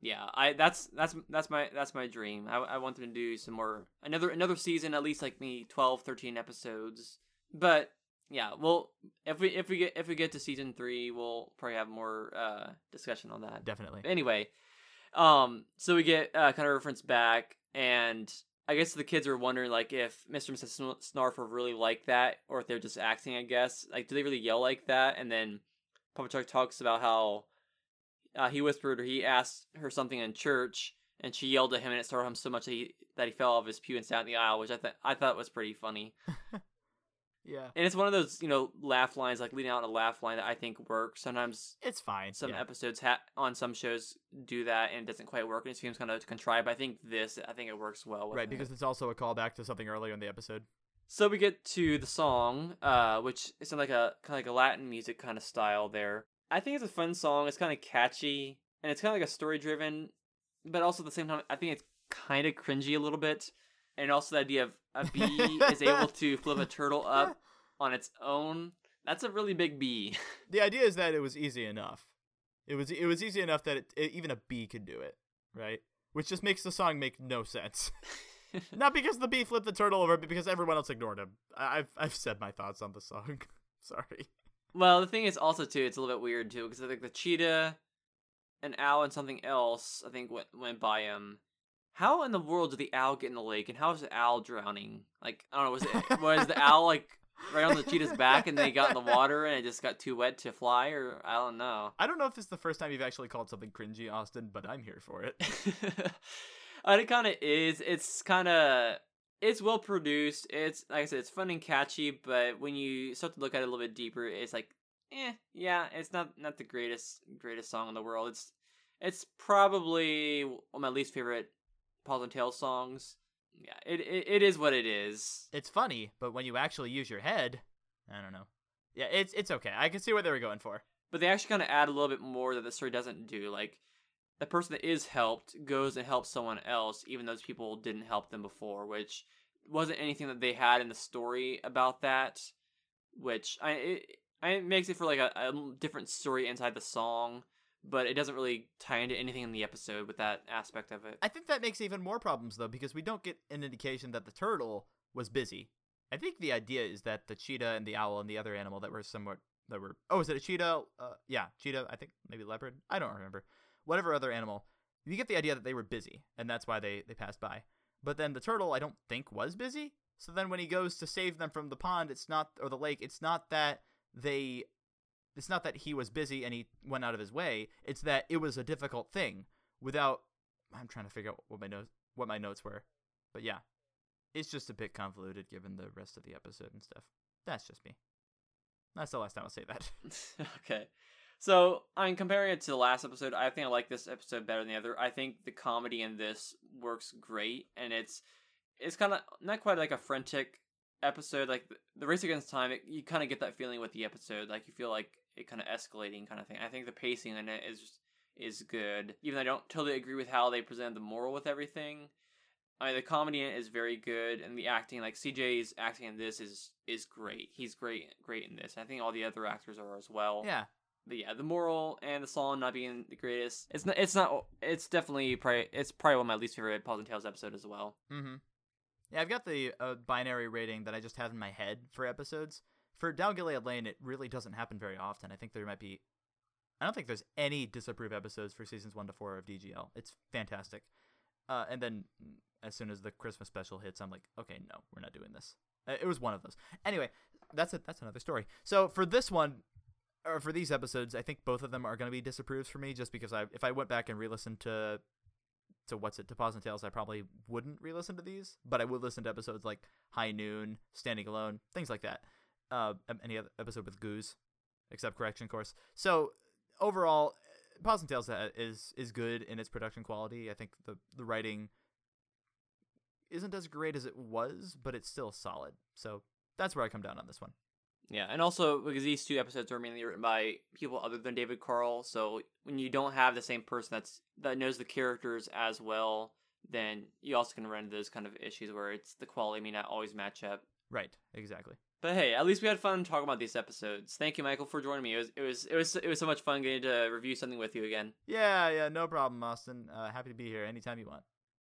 Yeah, I that's that's that's my that's my dream. I, I want them to do some more another another season at least like me 12 13 episodes. But yeah, well if we if we get if we get to season 3, we'll probably have more uh discussion on that. Definitely. Anyway, um so we get uh kind of reference back and I guess the kids are wondering like if Mr. and Mrs. Sn- Snarf are really like that or if they're just acting, I guess. Like do they really yell like that? And then Papa Chuck talks about how uh, he whispered or he asked her something in church and she yelled at him and it startled him so much that he that he fell off his pew and sat in the aisle, which I thought I thought was pretty funny. Yeah. And it's one of those, you know, laugh lines like leading out in a laugh line that I think works. Sometimes It's fine. some yeah. episodes ha- on some shows do that and it doesn't quite work and it seems kind of contrived. But I think this, I think it works well. With Right, it. because it's also a callback to something earlier in the episode. So we get to the song, uh, which is in like a kind of like a Latin music kind of style there. I think it's a fun song. It's kind of catchy and it's kind of like a story driven, but also at the same time, I think it's kind of cringy a little bit. And also the idea of a bee is able to flip a turtle up on its own. That's a really big bee. The idea is that it was easy enough. It was it was easy enough that it, it, even a bee could do it, right? Which just makes the song make no sense. Not because the bee flipped the turtle over, but because everyone else ignored him. I, I've I've said my thoughts on the song. Sorry. well, the thing is also too, it's a little bit weird too because I think the cheetah, an owl, and something else I think went went by him. How in the world did the owl get in the lake, and how is the owl drowning? Like I don't know, was it was the owl like right on the cheetah's back, and they got in the water, and it just got too wet to fly, or I don't know. I don't know if this is the first time you've actually called something cringy, Austin, but I'm here for it. and it kind of is. It's kind of it's well produced. It's like I said, it's fun and catchy. But when you start to look at it a little bit deeper, it's like, eh, yeah, it's not not the greatest greatest song in the world. It's it's probably one of my least favorite Paws and Tales songs. Yeah, it, it it is what it is. It's funny, but when you actually use your head, I don't know. Yeah, it's it's okay. I can see what they were going for. But they actually kind of add a little bit more that the story doesn't do. Like the person that is helped goes and helps someone else, even though those people didn't help them before, which wasn't anything that they had in the story about that. Which I it, I- it makes it for like a, a different story inside the song. But it doesn't really tie into anything in the episode with that aspect of it. I think that makes even more problems though because we don't get an indication that the turtle was busy. I think the idea is that the cheetah and the owl and the other animal that were somewhat that were oh is it a cheetah? Uh, yeah, cheetah. I think maybe leopard. I don't remember. Whatever other animal. You get the idea that they were busy and that's why they they passed by. But then the turtle I don't think was busy. So then when he goes to save them from the pond, it's not or the lake. It's not that they. It's not that he was busy and he went out of his way. It's that it was a difficult thing without. I'm trying to figure out what my notes what my notes were, but yeah, it's just a bit convoluted given the rest of the episode and stuff. That's just me. That's the last time I'll say that. okay. So, I'm comparing it to the last episode, I think I like this episode better than the other. I think the comedy in this works great, and it's it's kind of not quite like a frantic episode. Like the race against time, it, you kind of get that feeling with the episode. Like you feel like it kind of escalating kind of thing. I think the pacing in it is is good, even though I don't totally agree with how they present the moral with everything. I mean, the comedy in it is very good, and the acting, like CJ's acting in this, is is great. He's great, great in this. I think all the other actors are as well. yeah. But yeah, the moral and the song not being the greatest. It's not. It's not. It's definitely probably. It's probably one of my least favorite Paws and Tales episode as well. Mm-hmm. Yeah, I've got the uh, binary rating that I just have in my head for episodes. For Down Gilead Lane, it really doesn't happen very often. I think there might be. I don't think there's any disapproved episodes for seasons one to four of DGL. It's fantastic. Uh, and then as soon as the Christmas special hits, I'm like, okay, no, we're not doing this. Uh, It was one of those. Anyway, that's it. That's another story. So for this one, or for these episodes, I think both of them are going to be disapproved for me, just because I, if I went back and re-listened to, to what's it, to Paws and Tales, I probably wouldn't re-listen to these, but I would listen to episodes like High Noon, Standing Alone, things like that. Uh, any other episode with Goose, except Correction Course. So overall, Paws and Tales uh, is is good in its production quality. I think the the writing isn't as great as it was, but it's still solid. So that's where I come down on this one. Yeah, and also because these two episodes are mainly written by people other than David Carl, so when you don't have the same person that's that knows the characters as well, then you also can run into those kind of issues where it's the quality may not always match up. Right, exactly. But hey, at least we had fun talking about these episodes. Thank you, Michael, for joining me. It was it was it was it was so much fun getting to review something with you again. Yeah, yeah, no problem, Austin. Uh, happy to be here anytime you want.